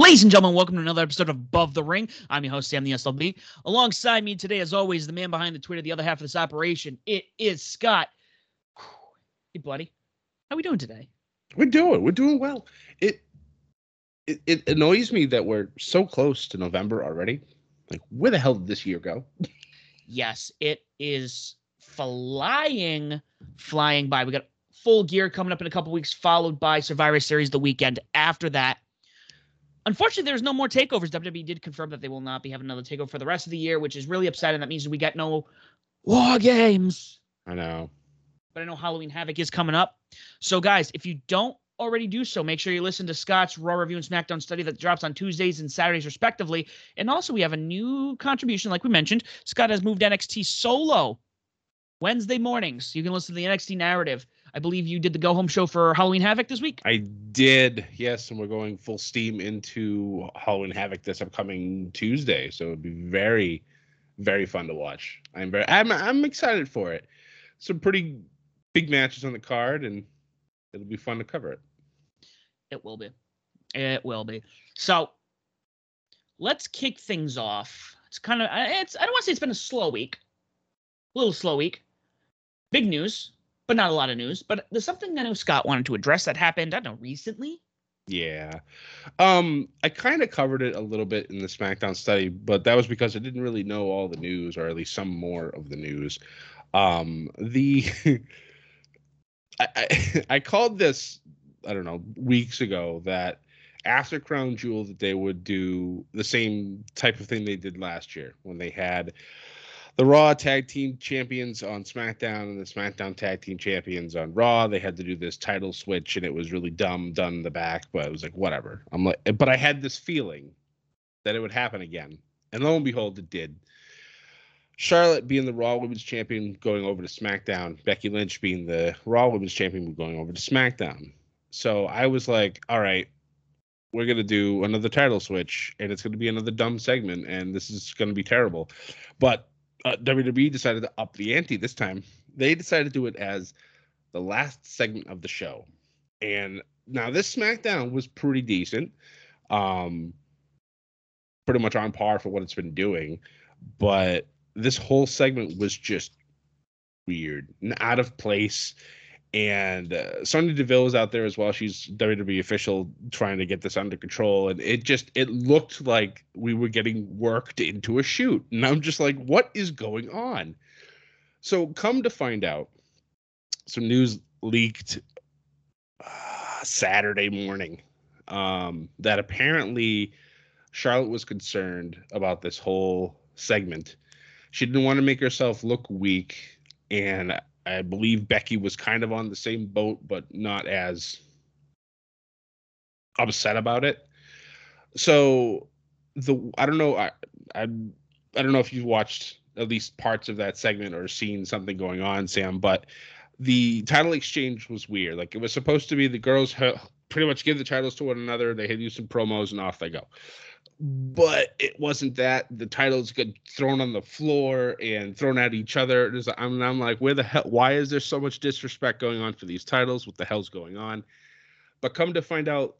Ladies and gentlemen, welcome to another episode of Above the Ring. I'm your host, Sam the SLB. Alongside me today, as always, the man behind the Twitter, the other half of this operation, it is Scott. Hey, buddy. How are we doing today? We're doing, we're doing well. It, it it annoys me that we're so close to November already. Like, where the hell did this year go? Yes, it is flying, flying by. We got full gear coming up in a couple weeks, followed by Survivor Series the weekend after that. Unfortunately, there's no more takeovers. WWE did confirm that they will not be having another takeover for the rest of the year, which is really upsetting. That means we get no war games. I know. But I know Halloween Havoc is coming up. So, guys, if you don't already do so, make sure you listen to Scott's Raw Review and SmackDown study that drops on Tuesdays and Saturdays, respectively. And also, we have a new contribution, like we mentioned. Scott has moved NXT solo Wednesday mornings. You can listen to the NXT narrative. I believe you did the go home show for Halloween Havoc this week. I did, yes, and we're going full steam into Halloween Havoc this upcoming Tuesday, so it'd be very, very fun to watch. I'm very, I'm, I'm excited for it. Some pretty big matches on the card, and it'll be fun to cover it. It will be. It will be. So let's kick things off. It's kind of it's I don't want to say it's been a slow week. A little slow week. Big news, but not a lot of news. But there's something I know Scott wanted to address that happened, I don't know, recently. Yeah. Um, I kind of covered it a little bit in the SmackDown study, but that was because I didn't really know all the news, or at least some more of the news. Um, the I, I, I called this I don't know weeks ago that after Crown Jewel that they would do the same type of thing they did last year when they had the Raw Tag Team Champions on SmackDown and the SmackDown Tag Team Champions on Raw. They had to do this title switch, and it was really dumb done in the back, but it was like whatever. I'm like, but I had this feeling that it would happen again, and lo and behold, it did. Charlotte being the Raw Women's Champion going over to SmackDown, Becky Lynch being the Raw Women's Champion going over to SmackDown. So I was like, all right, we're gonna do another title switch, and it's gonna be another dumb segment, and this is gonna be terrible. But uh, WWE decided to up the ante this time. They decided to do it as the last segment of the show. And now this SmackDown was pretty decent. Um pretty much on par for what it's been doing, but this whole segment was just weird and out of place. And uh, Sonya Deville is out there as well. She's WWE official trying to get this under control, and it just it looked like we were getting worked into a shoot. And I'm just like, what is going on? So come to find out, some news leaked uh, Saturday morning um, that apparently Charlotte was concerned about this whole segment. She didn't want to make herself look weak, and I believe Becky was kind of on the same boat, but not as upset about it. So the I don't know I I I don't know if you've watched at least parts of that segment or seen something going on, Sam, but the title exchange was weird. Like it was supposed to be the girls pretty much give the titles to one another. They had used some promos and off they go but it wasn't that the titles get thrown on the floor and thrown at each other. I'm, I'm like, where the hell? Why is there so much disrespect going on for these titles? What the hell's going on? But come to find out,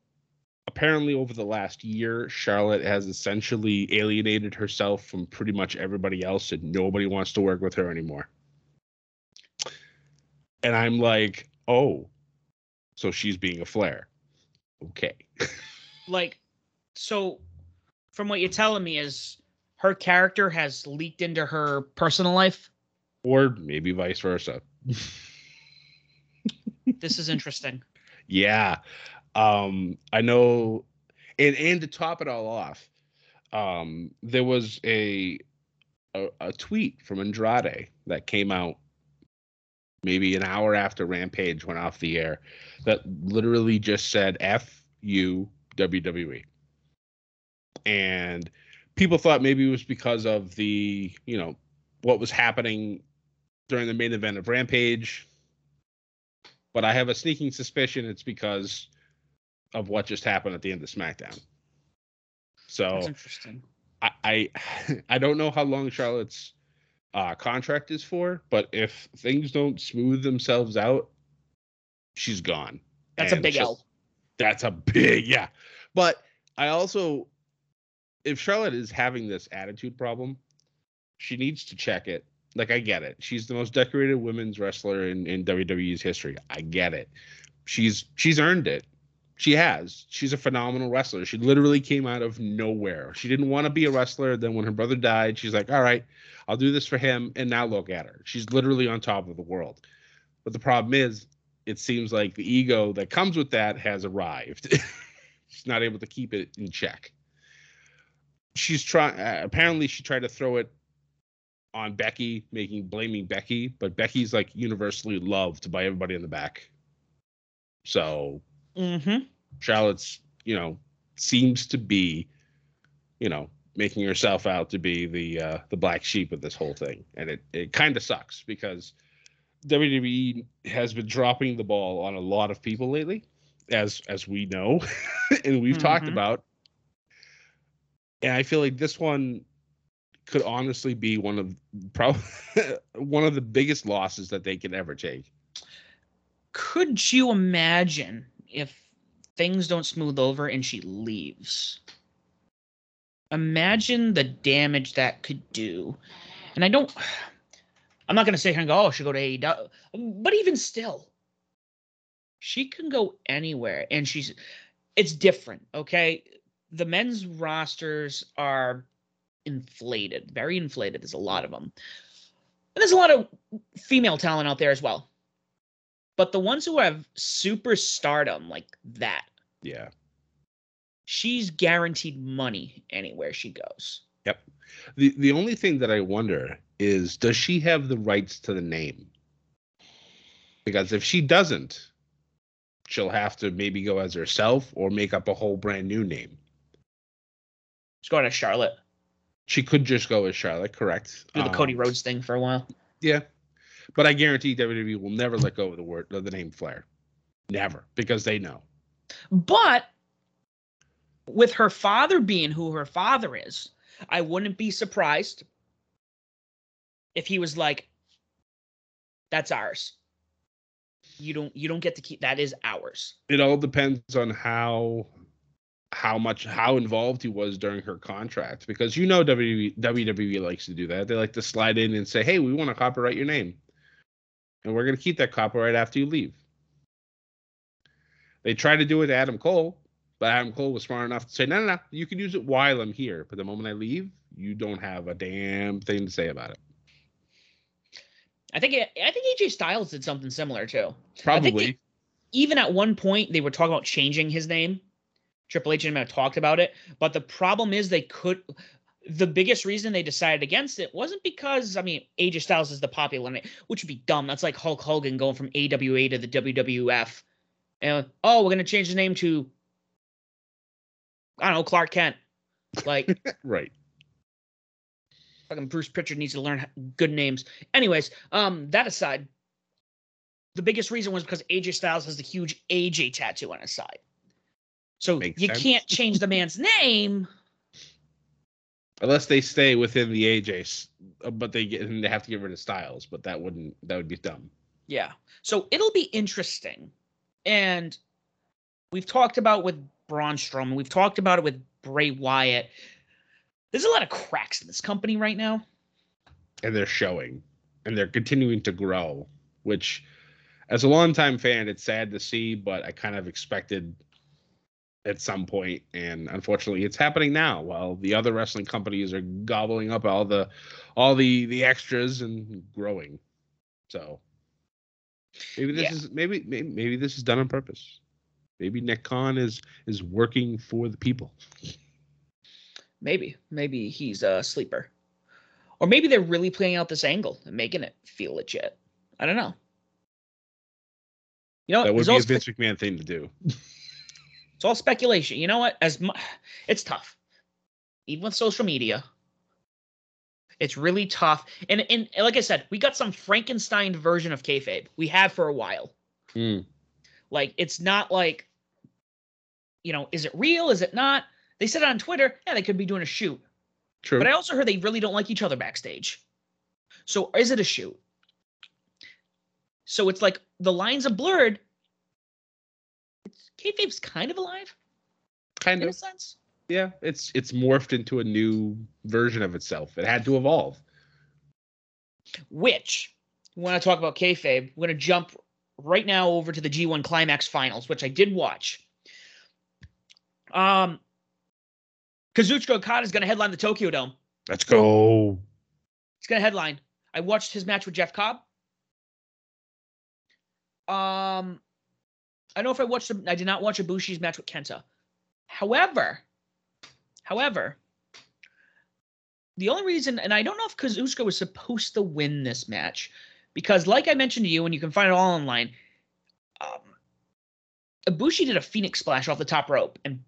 apparently over the last year, Charlotte has essentially alienated herself from pretty much everybody else, and nobody wants to work with her anymore. And I'm like, oh, so she's being a Flair. okay. like so from what you're telling me is her character has leaked into her personal life or maybe vice versa. this is interesting yeah. Um I know and and to top it all off, um there was a a, a tweet from Andrade that came out maybe an hour after Rampage went off the air that literally just said F U WWE. And people thought maybe it was because of the, you know, what was happening during the main event of Rampage. But I have a sneaking suspicion it's because of what just happened at the end of SmackDown. So that's interesting I, I I don't know how long Charlotte's uh, contract is for, but if things don't smooth themselves out, she's gone. that's a big l That's a big yeah. But I also, if Charlotte is having this attitude problem, she needs to check it. Like I get it. She's the most decorated women's wrestler in, in WWE's history. I get it. She's she's earned it. She has. She's a phenomenal wrestler. She literally came out of nowhere. She didn't want to be a wrestler. Then when her brother died, she's like, "All right, I'll do this for him." And now look at her. She's literally on top of the world. But the problem is, it seems like the ego that comes with that has arrived. She's not able to keep it in check. She's trying. Uh, apparently, she tried to throw it on Becky, making blaming Becky, but Becky's like universally loved by everybody in the back. So mm-hmm Charlotte's, you know, seems to be, you know, making herself out to be the uh, the black sheep of this whole thing, and it it kind of sucks because WWE has been dropping the ball on a lot of people lately, as as we know, and we've talked Mhm. about. And I feel like this one could honestly be one of probably one of the biggest losses that they could ever take. could you imagine if things don't smooth over and she leaves? Imagine the damage that could do. And i don't i'm not to say her and go oh she go to AEW but even still she can go anywhere and she's it's different okay the men's rosters are inflated very inflated there's a lot of them and there's a lot of female talent out there as well but the ones who have super stardom like that Yeah. she's guaranteed money anywhere she goes Yep. The the only thing that I wonder is does she have the rights to the name? Because if she doesn't, she'll have to maybe go as herself or make up a whole brand new name. She's going to charlotte She could just go as Charlotte, correct? do the Um, cody rhodes thing for a while Yeah. But I guarantee WWE will never let go of the word of the name Flair. Never. Because they know. but with her father being who her father is i wouldn't be surprised if he was like that's ours you don't you don't get to keep that is ours It all depends on how how much how involved he was during her contract because you know WWE, WWE likes to do that. They like to slide in and say, "Hey, we want to copyright your name, and we're going to keep that copyright after you leave." They tried to do it to Adam Cole, but Adam Cole was smart enough to say, "No, no, no, you can use it while I'm here, but the moment I leave, you don't have a damn thing to say about it." i think i think aj styles did something similar too Probably. they- even at one point they were talking about changing his name. Triple H and him had talked about it, but the problem is they could. The biggest reason they decided against it wasn't because I mean AJ Styles is the popular name, which would be dumb. That's like Hulk Hogan going from AWA to the WWF, and oh, we're gonna change the name to I don't know Clark Kent. Like right. fucking Bruce Pritchard needs to learn good names. Anyways, um, that aside, the biggest reason was because AJ Styles has the huge AJ tattoo on his side. So Makes you sense. can't change the man's name. Unless they stay within the AJs, uh, but they get and they have to get rid of Styles, but that wouldn't that would be dumb. Yeah. So it'll be interesting. And we've talked about with Braun Strowman, we've talked about it with Bray Wyatt. There's a lot of cracks in this company right now. and they're showing and they're continuing to grow which as a longtime fan it's sad to see but i kind of expected at some point, and unfortunately, it's happening now. While the other wrestling companies are gobbling up all the all the the extras and growing, so maybe this Yeah. is maybe, maybe maybe this is done on purpose. Maybe Nick Khan is is working for the people. Maybe, maybe he's a sleeper, or maybe they're really playing out this angle and making it feel legit. I don't know. You know, That would be a Vince McMahon thing to do. it's all speculation. You know what? As mu- it's tough, even with social media. It's really tough, and and like I said, we got some Frankenstein version of kayfabe. We have for a while. Mm. Like it's not like, you know, is it real? Is it not? They said on Twitter. Yeah, they could be doing a shoot. True. But I also heard they really don't like each other backstage. So is it a shoot? So it's like the lines are blurred. Kayfabe's kind of alive kind in of. a sense. Yeah, it's it's morphed into a new version of itself. It had to evolve. Which, we want to talk about kayfabe. We're going to jump right now over to the G1 Climax Finals, which I did watch. Um, Kazuchika Okada is going to headline the Tokyo Dome. Let's go. He's going to headline. I watched his match with Jeff Cobb. Um, I don't know if I watched. the- I did not watch Ibushi's match with Kenta. However, however, the only reason, and I don't know if Kazuchika was supposed to win this match, because like I mentioned to you, and you can find it all online, um, Ibushi did a Phoenix splash off the top rope, and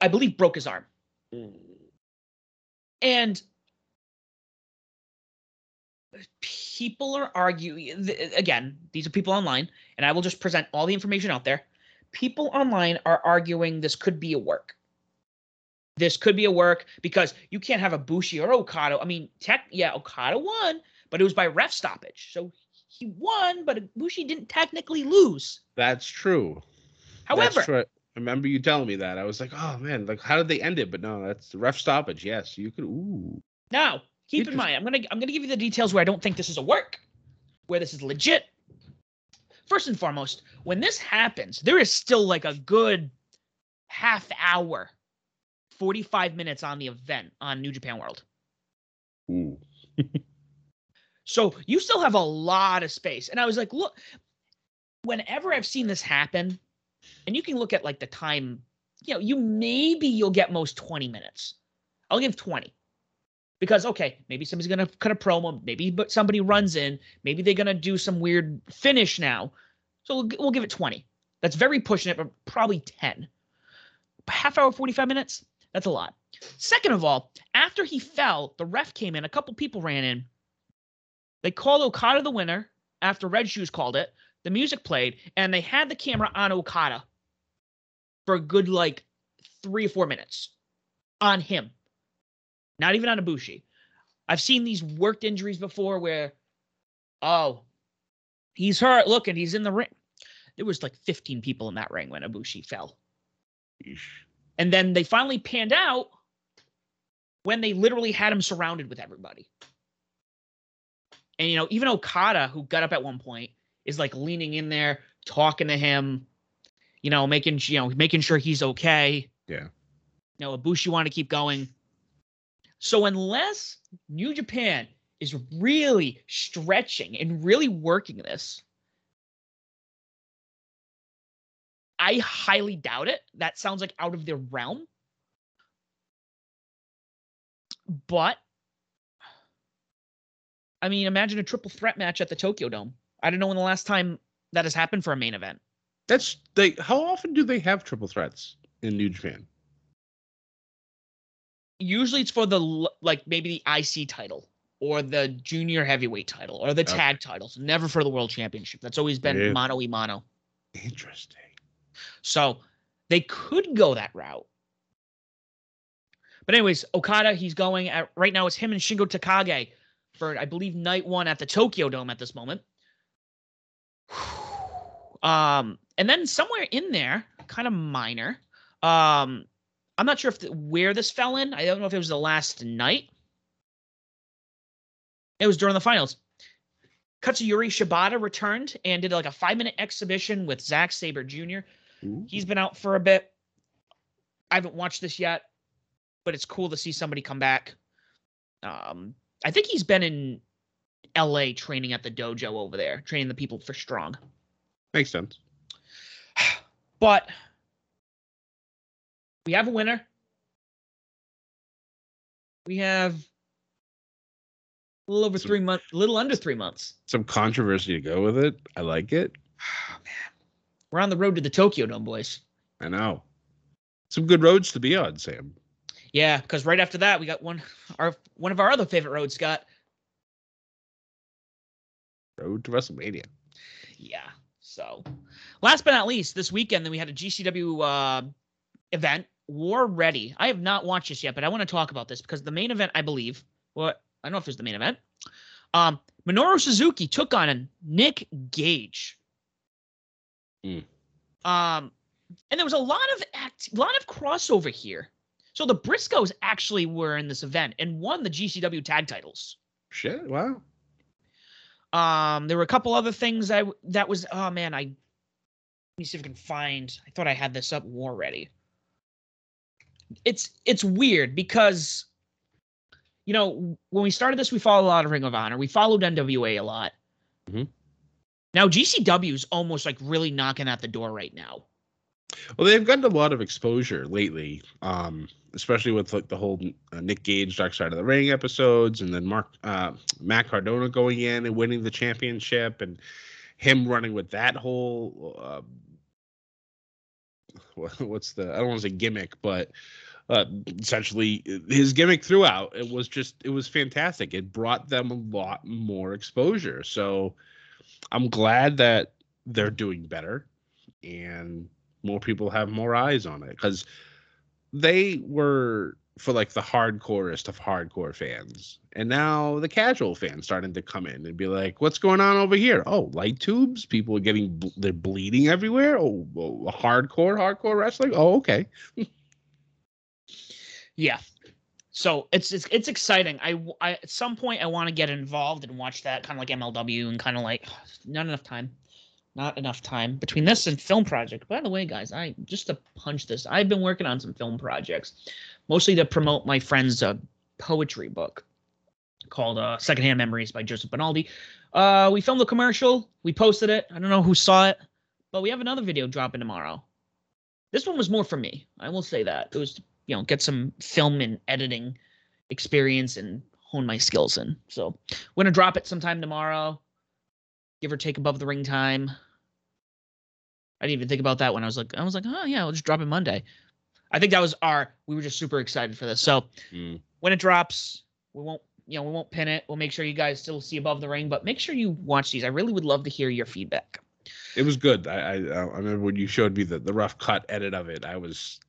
I believe broke his arm. And people are arguing again, these are people online, and I will just present all the information out there. People online are arguing this could be a work. This could be a work because you can't have Ibushi or Okada. I mean, tech, yeah, Okada won, but it was by ref stoppage. So he won, but Bushi didn't technically lose. That's true. However, That's true. I remember you telling me that. I was like, oh man, like how did they end it? But no, that's the ref stoppage. Yes, you could. Ooh, Now, keep in mind, I'm gonna I'm gonna give you the details where I don't think this is a work, where this is legit. First and foremost, when this happens, there is still like a good half hour, 45 minutes on the event on New Japan World. ooh. So you still have a lot of space. And I was like, look, whenever I've seen this happen, and you can look at like the time, you know, you maybe you'll get most 20 minutes. I'll give 20. Because okay, maybe somebody's gonna cut a promo, maybe but somebody runs in, maybe they're gonna do some weird finish now. So we'll, we'll give it 20. That's very pushing it, but probably 10. Half hour, 45 minutes, that's a lot. Second of all, after he fell, the ref came in, a couple people ran in. They called Okada the winner after Red Shoes called it. The music played, and they had the camera on Okada for a good like three or four minutes on him. Not even on Ibushi. I've seen these worked injuries before where, oh, he's hurt. Look, and he's in the ring. There was like 15 people in that ring when Ibushi fell. And then they finally panned out when they literally had him surrounded with everybody. And you know, even Okada, who got up at one point, is like leaning in there, talking to him, you know, making you know, making sure he's okay. Yeah. You know, Ibushi wanted to keep going. So unless New Japan is really stretching and really working this, I highly doubt it. That sounds like out of their realm. But I mean, imagine a triple threat match at the Tokyo Dome. I don't know when the last time that has happened for a main event. That's they. How often do they have triple threats in New Japan? Usually it's for the like maybe the IC title or the junior heavyweight title or the Okay. tag titles, never for the world championship. That's always been Yeah. mano y mano. Interesting. So they could go that route. But anyways, Okada, he's going at right now. It's him and Shingo Takagi for I believe night one at the Tokyo Dome at this moment. Um, and then somewhere in there, kind of minor. Um, I'm not sure if the, where this fell in. I don't know if it was the last night. It was during the finals. Katsuyori Shibata returned and did like a five minute exhibition with Zack Sabre Jr. Ooh. He's been out for a bit. I haven't watched this yet, but it's cool to see somebody come back. Um, I think he's been in L.A. training at the dojo over there, training the people for strong. Makes sense. But we have a winner. We have a little over three months, a little under three months. Some controversy to go with it. I like it. Oh, man. We're on the road to the Tokyo Dome, boys. I know. Some good roads to be on, Sam. Yeah, because right after that, we got one our one of our other favorite roads, Scott. Road to WrestleMania. Yeah. So, last but not least, this weekend, then we had a GCW uh, event, War Ready. I have not watched this yet, but I want to talk about this because the main event, I believe, what I don't know if it's the main event. Um, Minoru Suzuki took on Nick Gage. Hmm. Um, and there was a lot of act, a lot of crossover here. So the Briscoes actually were in this event and won the GCW tag titles. Shit. Wow. Um, there were a couple other things I that was oh man, I let me see if I can find. I thought I had this up war ready. It's it's weird because you know when we started this, we followed a lot of Ring of Honor. We followed NWA a lot. Mhm. Now GCW is almost like really knocking at the door right now. Well, they've gotten a lot of exposure lately, um, especially with like the whole uh, Nick Gage Dark Side of the Ring episodes, and then Mark uh, Matt Cardona going in and winning the championship, and him running with that whole uh, what's the I don't want to say gimmick, but uh, essentially his gimmick throughout it was just it was fantastic. It brought them a lot more exposure. So I'm glad that they're doing better and more people have more eyes on it because they were for like the hardcorest of hardcore fans and now the casual fans starting to come in and be like what's going on over here oh light tubes people are getting bl- they're bleeding everywhere oh, oh hardcore hardcore wrestling oh okay Yeah. So it's it's, it's exciting. I at some point I want to get involved and watch that kind of like MLW and kind of like not enough time. Not enough time between this and film project. By the way, guys, I just to punch this, I've been working on some film projects, mostly to promote my friend's uh, poetry book called uh, Secondhand Memories by Joseph Bonaldi. Uh, we filmed a commercial. We posted it. I don't know who saw it, but we have another video dropping tomorrow. This one was more for me. I will say that it was you know get some film and editing experience and hone my skills in. So we're gonna drop it sometime tomorrow, give or take above the ring time. I didn't even think about that when I was like, I was like, oh yeah, we'll just drop it Monday. I think that was our. We were just super excited for this. So Mm. when it drops, we won't. You know, we won't pin it. We'll make sure you guys still see above the ring, but make sure you watch these. I really would love to hear your feedback. it was good i i, I remember when you showed me the, the rough cut edit of it i was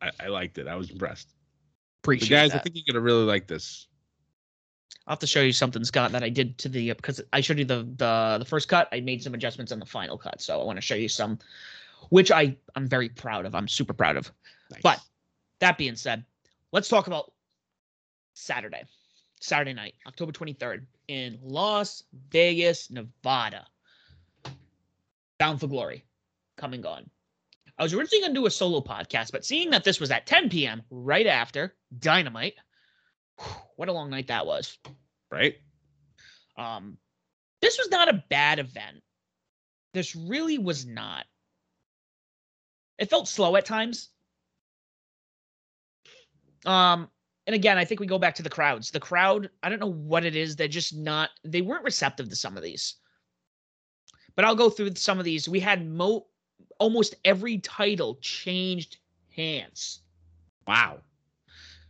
i, I liked it i was impressed Appreciate but guys i think you're gonna really like this I'll have to show you something, Scott, that I did to the because I showed you the the the first cut. I made some adjustments on the final cut, so I want to show you some, which I I'm very proud of. I'm super proud of. Nice. But that being said, let's talk about Saturday, Saturday night, October 23rd in Las Vegas, Nevada. Bound for Glory, come on. I was originally going to do a solo podcast, but seeing that this was at 10 p.m. right after Dynamite, what a long night that was. right Um, this was not a bad event. This really was not. It felt slow at times. Um, and again, I think we go back to the crowds. The crowd, I don't know what it is. They're just not. They weren't receptive to some of these. But I'll go through some of these. We had mo almost every title changed hands. wow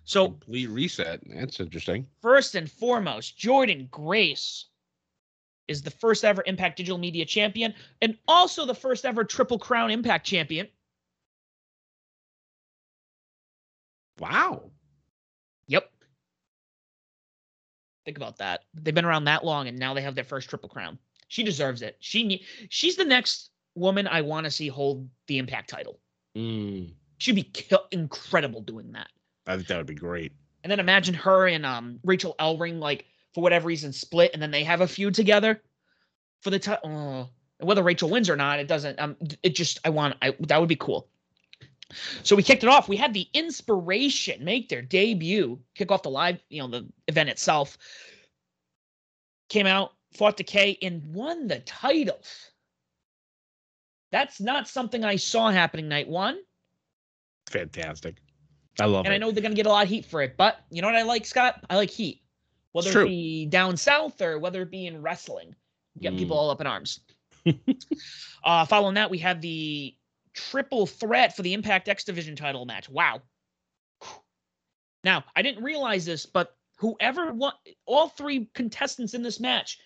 So complete reset that's interesting first and foremost, Jordynne Grace is the first ever Impact Digital Media champion and also the first ever Triple Crown Impact champion. Wow Yep. Think about that. They've been around that long and now they have their first Triple Crown. She deserves it. She ne- she's the next woman I want to see hold the Impact title. mm, She'd be kill- incredible doing that. i think that would be great And then imagine her and um Rachel Ellering like for whatever reason split and then they have a feud together for the title. Oh. And whether Rachel wins or not, it doesn't. Um, it just I want I that would be cool. So we kicked it off. We had the inspiration make their debut, kick off the live, you know, the event itself. Came out, fought Decay, and won the titles. That's not something I saw happening night one. Fantastic. I love and it. And I know they're gonna get a lot of heat for it, but you know what I like, Scott? I like heat. Whether it be down south or whether it be in wrestling. Get people Mm. all up in arms. uh following that, we had the triple threat for the Impact X Division title match. Wow. Now, I didn't realize this, but whoever won all three contestants in this match,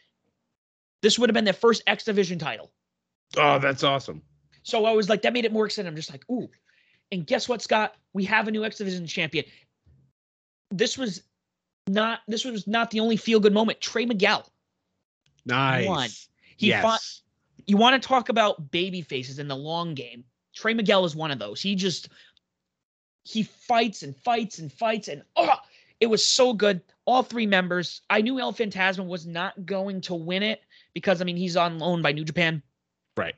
this would have been their first X Division title. Oh, that's awesome. So I was like, that made it more exciting. I'm just like, ooh. And guess what, Scott? We have a new X Division champion. This was not this was not the only feel good moment. Trey Miguel. Nice. He yes. fought you want to talk about baby faces in the long game. Trey Miguel is one of those. He just he fights and fights and fights and oh it was so good. All three members. I knew El Phantasmo was not going to win it because I mean he's on loan by New Japan. Right.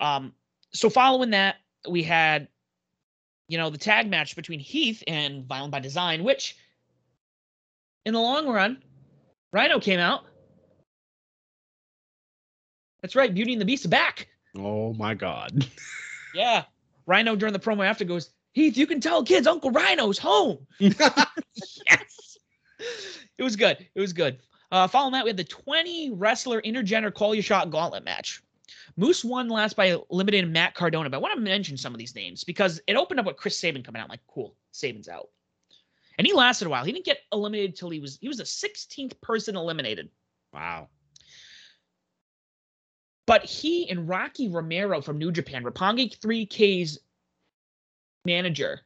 Um, so following that, we had, you know, the tag match between Heath and Violent by Design, which in the long run, Rhino came out. That's right, Beauty and the Beast are back. Oh my God. Yeah. Rhino during the promo after goes, Heath, you can tell kids Uncle Rhino's home. yes. It was good. It was good. Uh, following that, we had the 20 wrestler intergender call your shot gauntlet match. Moose won last by eliminating Matt Cardona, but I want to mention some of these names because it opened up with Chris Sabin coming out. I'm like, cool, Sabin's out, and he lasted a while. He didn't get eliminated till he was he was the 16th person eliminated. wow. But he and Rocky Romero from New Japan, Roppongi 3K's manager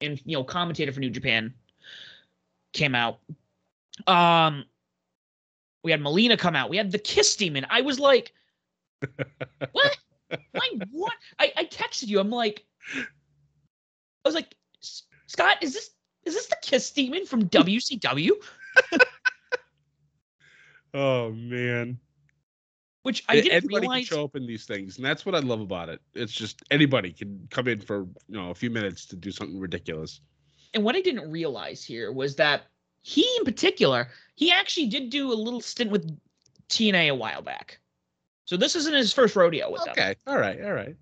and you know commentator for New Japan, came out. Um, we had Melina come out. We had the Kiss Demon. I was like, what? like what? I, I texted you. I'm like, I was like, Scott, is this is this the Kiss Demon from WCW? Oh man. Which I didn't anybody realize. can show up in these things, and that's what I love about it. It's just anybody can come in for you know a few minutes to do something ridiculous. and what I didn't realize here was that he, in particular, he actually did do a little stint with TNA a while back. So this isn't his first rodeo with Okay. All right. All right.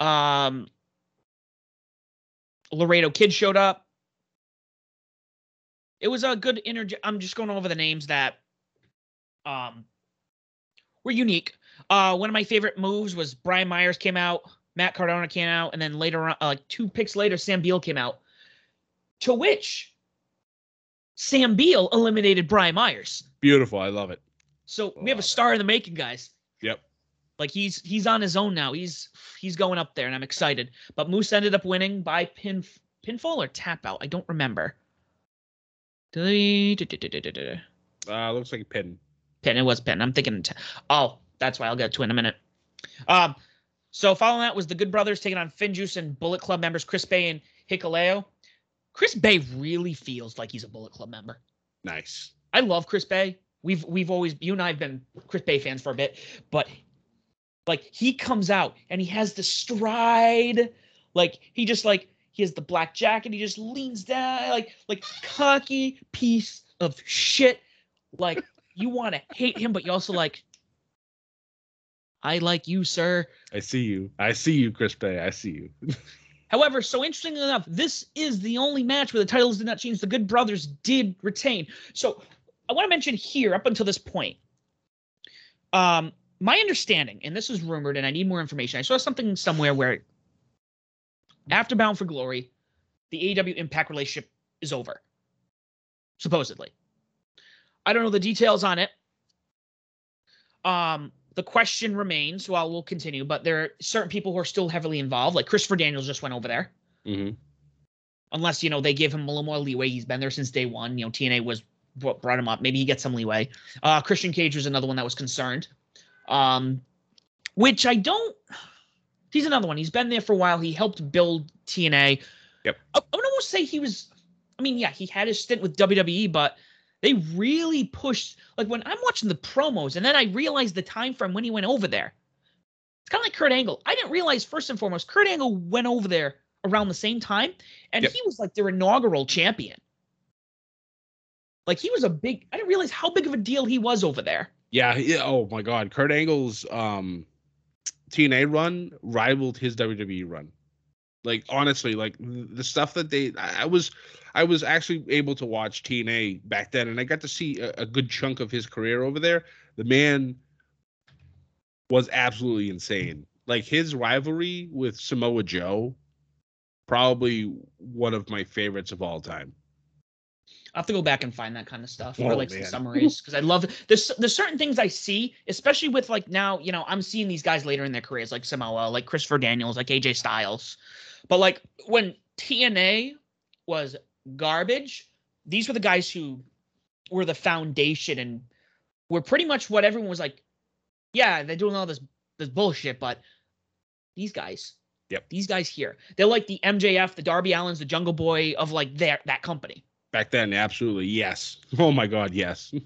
Um, Laredo Kid showed up. It was a good energy. I'm just going over the names that um were unique. Uh, one of my favorite moves was Brian Myers came out, Matt Cardona came out, and then later on, uh, like two picks later, Sam Beale came out. To which Sam Beale eliminated Brian Myers. Beautiful. I love it. So we have a star in the making, guys. Yep. Like he's he's on his own now. He's he's going up there, and I'm excited. But Moose ended up winning by pin pinfall or tap out. I don't remember. Pin. Uh, looks like a pin. It was pin. I'm thinking. Oh, that's why I'll get to in a minute. Um. So following that was the Good Brothers taking on Finjuice and Bullet Club members Chris Bey and Hikuleo. Chris Bey really feels like he's a Bullet Club member. Nice. I love Chris Bey. We've we've always you and I have been Chris Bey fans for a bit, but like he comes out and he has the stride, like he just like he has the black jacket, he just leans down like like cocky piece of shit. Like you want to hate him, but you also like I like you, sir. I see you. I see you, Chris Bey. I see you. However, so interestingly enough, this is the only match where the titles did not change. The Good Brothers did retain. So I want to mention here, up until this point, um, my understanding, and this is rumored, and I need more information. I saw something somewhere where after Bound for Glory, the AEW Impact relationship is over, supposedly. I don't know the details on it. Um, the question remains. Well, we'll continue, but there are certain people who are still heavily involved. Like Christopher Daniels just went over there. hmm Unless you know they give him a little more leeway. He's been there since day one. You know TNA was what brought him up. Maybe he gets some leeway. Uh, Christian Cage was another one that was concerned. Um, which I don't. He's another one. He's been there for a while. He helped build TNA. Yep. I, I would almost say he was. I mean, yeah, he had his stint with WWE, but they really pushed. Like when I'm watching the promos, and then I realized the time frame when he went over there. It's kind of like Kurt Angle. I didn't realize first and foremost, Kurt Angle went over there around the same time, and Yep. he was like their inaugural champion. Like he was a big. I didn't realize how big of a deal he was over there. Yeah, yeah. Oh my God, Kurt Angle's um, TNA run rivaled his WWE run. Like honestly, like the stuff that they, I I was, I was actually able to watch TNA back then, and I got to see a, a good chunk of his career over there. The man was absolutely insane. Like his rivalry with Samoa Joe, probably one of my favorites of all time. I'll have to go back and find that kind of stuff Oh, or like some summaries because I love there's there's certain things I see, especially with like now, you know, I'm seeing these guys later in their careers, like Samoa, like Christopher Daniels, like AJ Styles. But like when TNA was garbage, these were the guys who were the foundation and were pretty much what everyone was like, yeah, they're doing all this this bullshit, but these guys, Yep. these guys here, they're like the MJF, the Darby Allins, the Jungle Boy of like their that company. Back then, absolutely yes. Oh my God, yes.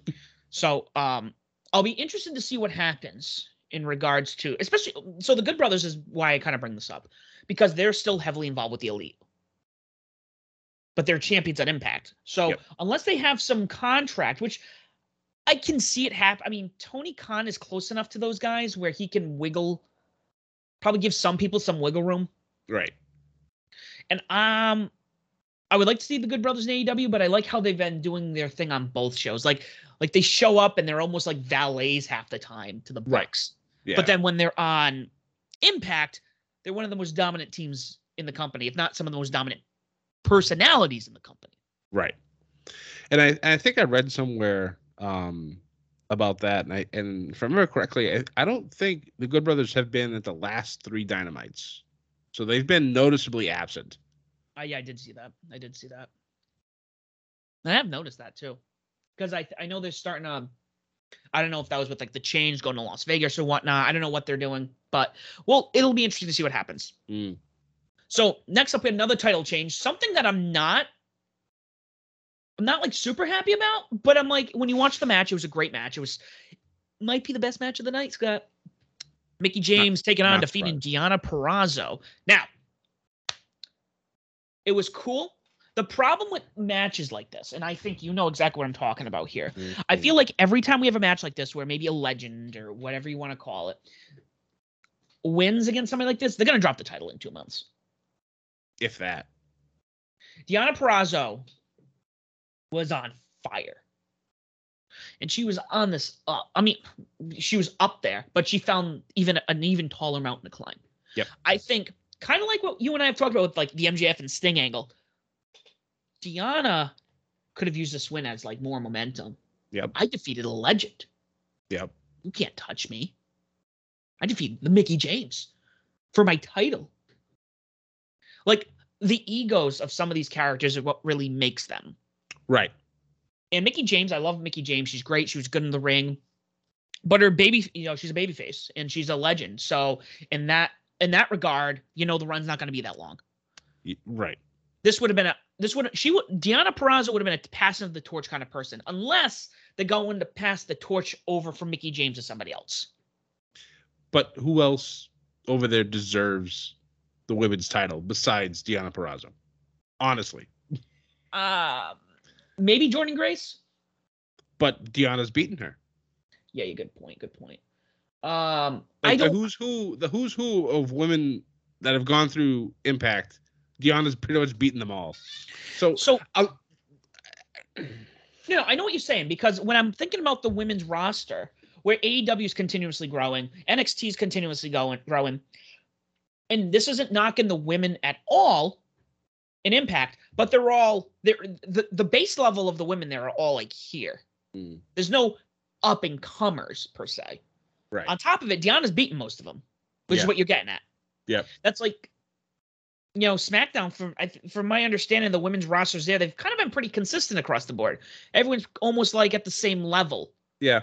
So um I'll be interested to see what happens in regards to especially so the Good Brothers is why I kind of bring this up because they're still heavily involved with the elite. But they're champions at Impact. So Yep. unless they have some contract, which I can see it happen. I mean, Tony Khan is close enough to those guys where he can wiggle, probably give some people some wiggle room. right. And um, I would like to see the Good Brothers in AEW, but I like how they've been doing their thing on both shows. Like, like they show up and they're almost like valets half the time to the Right. Yeah. But then when they're on Impact, they're one of the most dominant teams in the company, if not some of the most dominant personalities in the company. Right. And I, I think I read somewhere um, about that, and I and if I remember correctly, I, I don't think the Good Brothers have been at the last three Dynamites, so they've been noticeably absent. Uh, yeah, I did see that. I did see that. I have noticed that too, because I I know they're starting to. I don't know if that was with like the change going to Las Vegas or whatnot. I don't know what they're doing, but well, it'll be interesting to see what happens. Mm. So next up, we had another title change. Something that I'm not, I'm not like super happy about, but I'm like, when you watch the match, it was a great match. It was might be the best match of the night, Scott. Mickie James taking on not defeating Deonna Purrazzo. Now, it was cool. The problem with matches like this, and I think you know exactly what I'm talking about here. I Mm. feel like every time we have a match like this, where maybe a legend or whatever you want to call it wins against somebody like this, they're gonna drop the title in two months. if that. Deonna Purrazzo was on fire. And she was on this up. I mean, she was up there, but she found even an even taller mountain to climb. Yep. I think kind of like what you and I have talked about with like the MJF and Sting angle. Deonna could have used this win as like more momentum. Yep. I defeated a legend. Yep. You can't touch me. I defeated the Mickie James for my title. Like the egos of some of these characters are what really makes them. Right. And Mickie James, I love Mickie James. She's great. She was good in the ring. But her baby, you know, she's a baby face and she's a legend. So in that in that regard, you know the run's not going to be that long. Right. This would have been a this would she would Deonna Purrazzo would have been a passing of the torch kind of person, unless they're going to pass the torch over from Mickie James to somebody else. But who else over there deserves the women's title besides Deonna Purrazzo? Honestly. Um, maybe Jordynne Grace. But Deonna's beaten her. Yeah, you good point. Good point. Um, I Like the don't. who's who the who's who of women that have gone through impact, Deonna's pretty much beaten them all. So So I'll- No, I know what you're saying because when I'm thinking about the women's roster, where AEW is continuously growing, NXT is continuously going growing, and this isn't knocking the women at all in Impact, but they're all they're the the base level of the women there are all like here. Mm. There's no up and comers per se. right. On top of it, Deonna's beaten most of them, which Yeah. is what you're getting at. Yeah. That's like, you know, SmackDown. From from my understanding, the women's rosters there, they've kind of been pretty consistent across the board. Everyone's almost like at the same level, yeah.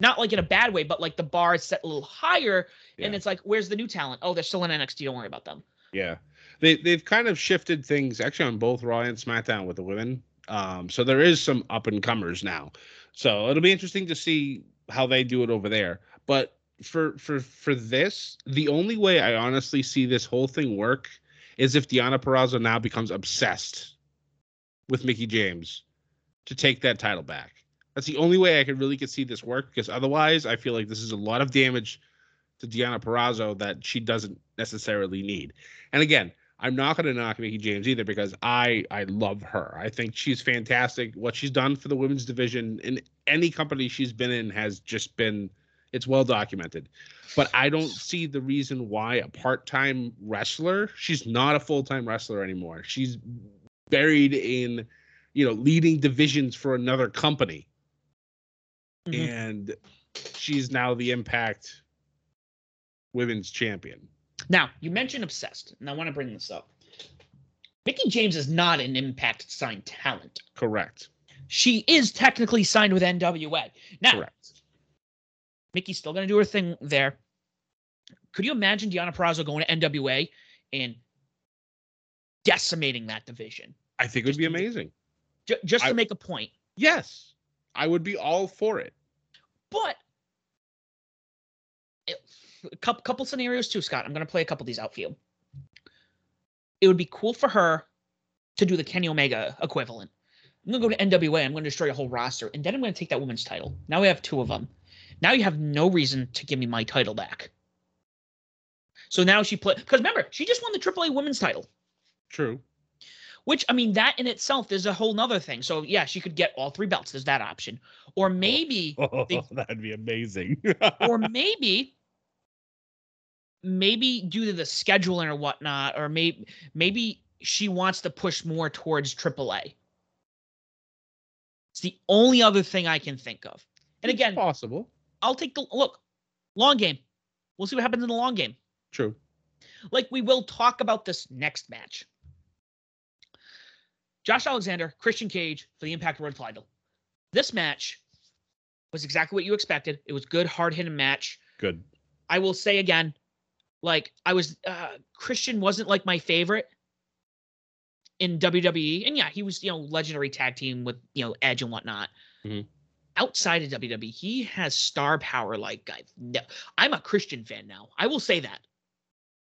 not like in a bad way, but like the bar is set a little higher, and it's like, where's the new talent? Oh, they're still in NXT. Don't worry about them. Yeah, they they've kind of shifted things actually on both Raw and SmackDown with the women. Um, so there is some up and comers now. So it'll be interesting to see how they do it over there. But for for for this, the only way I honestly see this whole thing work is if Deonna Purrazzo now becomes obsessed with Mickie James to take that title back. That's the only way I could really could see this work because otherwise I feel like this is a lot of damage to Deonna Purrazzo that she doesn't necessarily need. And again, I'm not going to knock Mickie James either because I I love her. I think she's fantastic. What she's done for the women's division in any company she's been in has just been it's well documented. But I don't see the reason why a part-time wrestler, she's not a full-time wrestler anymore. She's buried in, you know, leading divisions for another company. Mhm. And she's now the Impact Women's Champion. Now, you mentioned obsessed, and I want to bring this up. Mickie James is not an impact signed talent. Correct. She is technically signed with NWA. Now, Correct. Mickie's still going to do her thing there. Could you imagine Deonna Purrazzo going to NWA and decimating that division I think it would Just be amazing. Just to I- make a point? Yes. I would be all for it. But it- a couple, couple scenarios too, Scott. I'm going to play a couple of these out for you. It would be cool for her to do the Kenny Omega equivalent. I'm going to go to NWA. I'm going to destroy a whole roster, and then I'm going to take that women's title. Now we have two of them. Now you have no reason to give me my title back. So now she play because remember she just won the AAA women's title, True. which I mean that in itself is a whole nother thing. So yeah, she could get all three belts. There's that option, or oh. maybe Oh, They- that'd be amazing. or maybe maybe due to the scheduling or whatnot, or maybe maybe she wants to push more towards AAA. It's the only other thing I can think of. And It's again, possible. I'll take the look. Long game. We'll see what happens in the long game. True. Like we will talk about this next match. Josh Alexander, Christian Cage for the Impact World title. This match was exactly what you expected. It was good, hard hitting match. Good. I will say again, like I was uh Christian wasn't like my favorite in WWE. And yeah, he was, you know, legendary tag team with, you know, Edge and whatnot. Mhm. Outside of WWE, he has star power like I've no, I'm a Christian fan now. I will say that.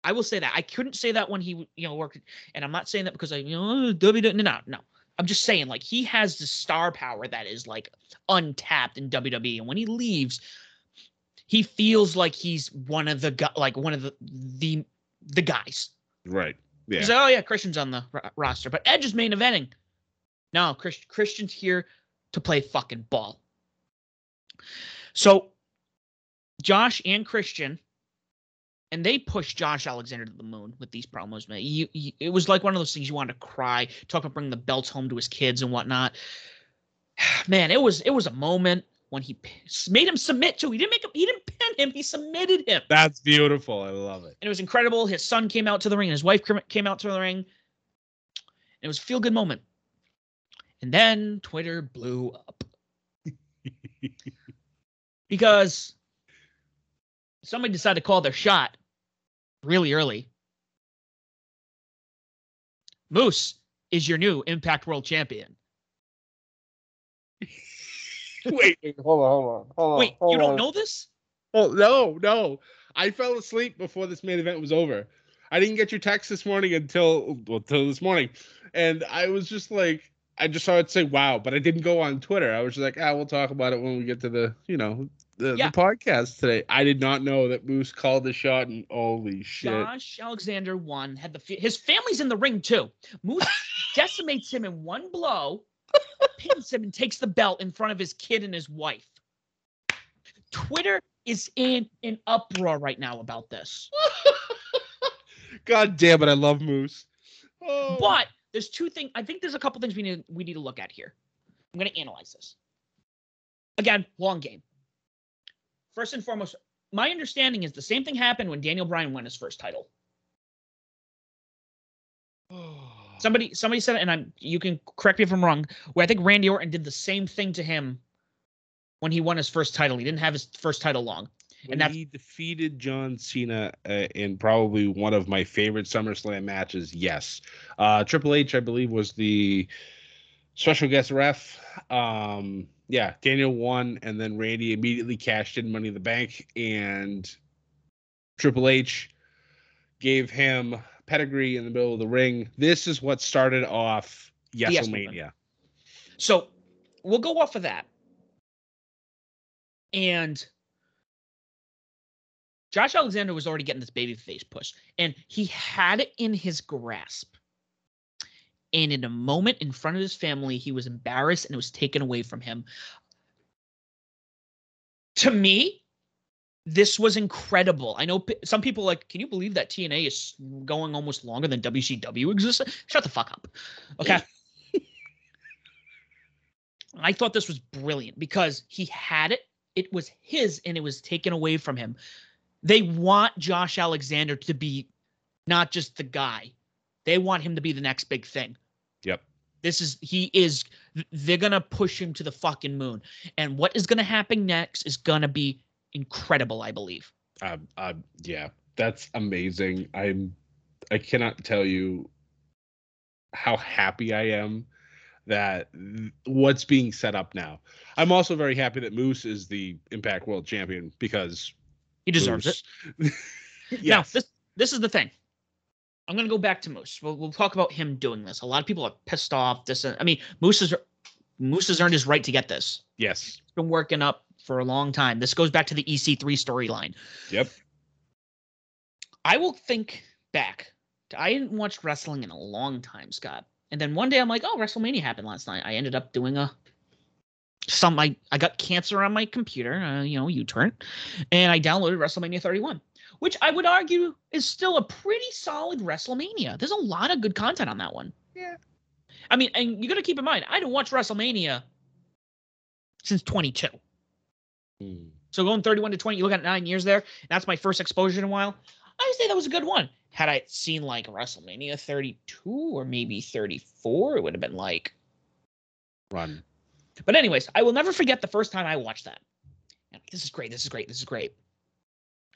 I will say that. I couldn't say that when he, you know, worked and I'm not saying that because I, you know, oh, WWE no, no, no. I'm just saying like he has the star power that is like untapped in WWE. And when he leaves, he feels like he's one of the like one of the the the guys. Right. Yeah. He's like, oh yeah, Christian's on the ro- roster, but Edge is main eventing. No, Chris, Christian's here to play fucking ball. So, Josh and Christian, and they pushed Josh Alexander to the moon with these promos. Man, you, you, it was like one of those things you wanted to cry. Talk about bringing the belts home to his kids and whatnot. Man, it was it was a moment when he made him submit to. He didn't make him. He didn't pin him. He submitted him. That's beautiful. I love it. and it was incredible. His son came out to the ring, his wife came- came out to the ring. It was a feel good moment. And then Twitter blew up because somebody decided to call their shot really early. Moose is your new Impact World Champion. Wait. Wait, hold on, hold on, hold on. Wait, hold you don't on. know this? Oh no, no. I fell asleep before this main event was over. I didn't get your text this morning until well, until this morning, and I was just like, I just saw it say "wow," but I didn't go on Twitter. I was just like, ah, we'll talk about it when we get to the, you know, the, Yeah. the podcast today. I did not know that Moose called the shot, and holy shit! Josh Alexander won. Had the his family's in the ring too. Moose decimates him in one blow, pins him, and takes the belt in front of his kid and his wife. Twitter is in an uproar right now about this. God damn it, I love Moose. Oh. But there's two things. I think there's a couple things we need we need to look at here. I'm going to analyze this. Again, long game. First and foremost, my understanding is the same thing happened when Daniel Bryan won his first title. Somebody somebody said, it, and I'm you can correct me if I'm wrong. Where I think Randy Orton did the same thing to him when he won his first title. He didn't have his first title long. When that's- he defeated John Cena uh, in probably one of my favorite SummerSlam matches. Yes, uh, Triple H, I believe, was the special guest ref. Um, yeah, Daniel won, and then Randy immediately cashed in Money in the Bank, and Triple H gave him pedigree in the middle of the ring. This is what started off Yes So we'll go off of that. And Josh Alexander was already getting this babyface push, and he had it in his grasp. And in a moment in front of his family, he was embarrassed and it was taken away from him. To me, this was incredible. I know p- some people like, can you believe that TNA is going almost longer than WCW exists? Shut the fuck up. Okay. I thought this was brilliant because he had it. It was his and it was taken away from him. They want Josh Alexander to be not just the guy. They want him to be the next big thing. Yep. This is he is they're going to push him to the fucking moon. And what is going to happen next is going to be incredible, I believe. Uh, uh, yeah, that's amazing. I'm, I cannot tell you how happy I am that th- what's being set up now. I'm also very happy that Moose is the Impact World Champion because He deserves it. Moose- Now, this this is the thing. I'm gonna go back to Moose. We'll, we'll talk about him doing this. A lot of people are pissed off. This, I mean, Moose has Moose has earned his right to get this. yes. He's been working up for a long time. This goes back to the EC3 storyline. Yep. I will think back. I didn't watch wrestling in a long time, Scott. And then one day I'm like, oh, WrestleMania happened last night. I ended up doing a some I I got cancer on my computer, uh, you know, uTorrent, and I downloaded WrestleMania 31, which I would argue is still a pretty solid WrestleMania. There's a lot of good content on that one. Yeah. I mean, and you got to keep in mind, I didn't watch WrestleMania since 22. Mm. So going 31 to 20, you look at nine years there. That's my first exposure in a while. I would say that was a good one. Had I seen like WrestleMania 32 or maybe 34, it would have been like. Run. But anyways, I will never forget the first time I watched that. This is great. This is great. This is great.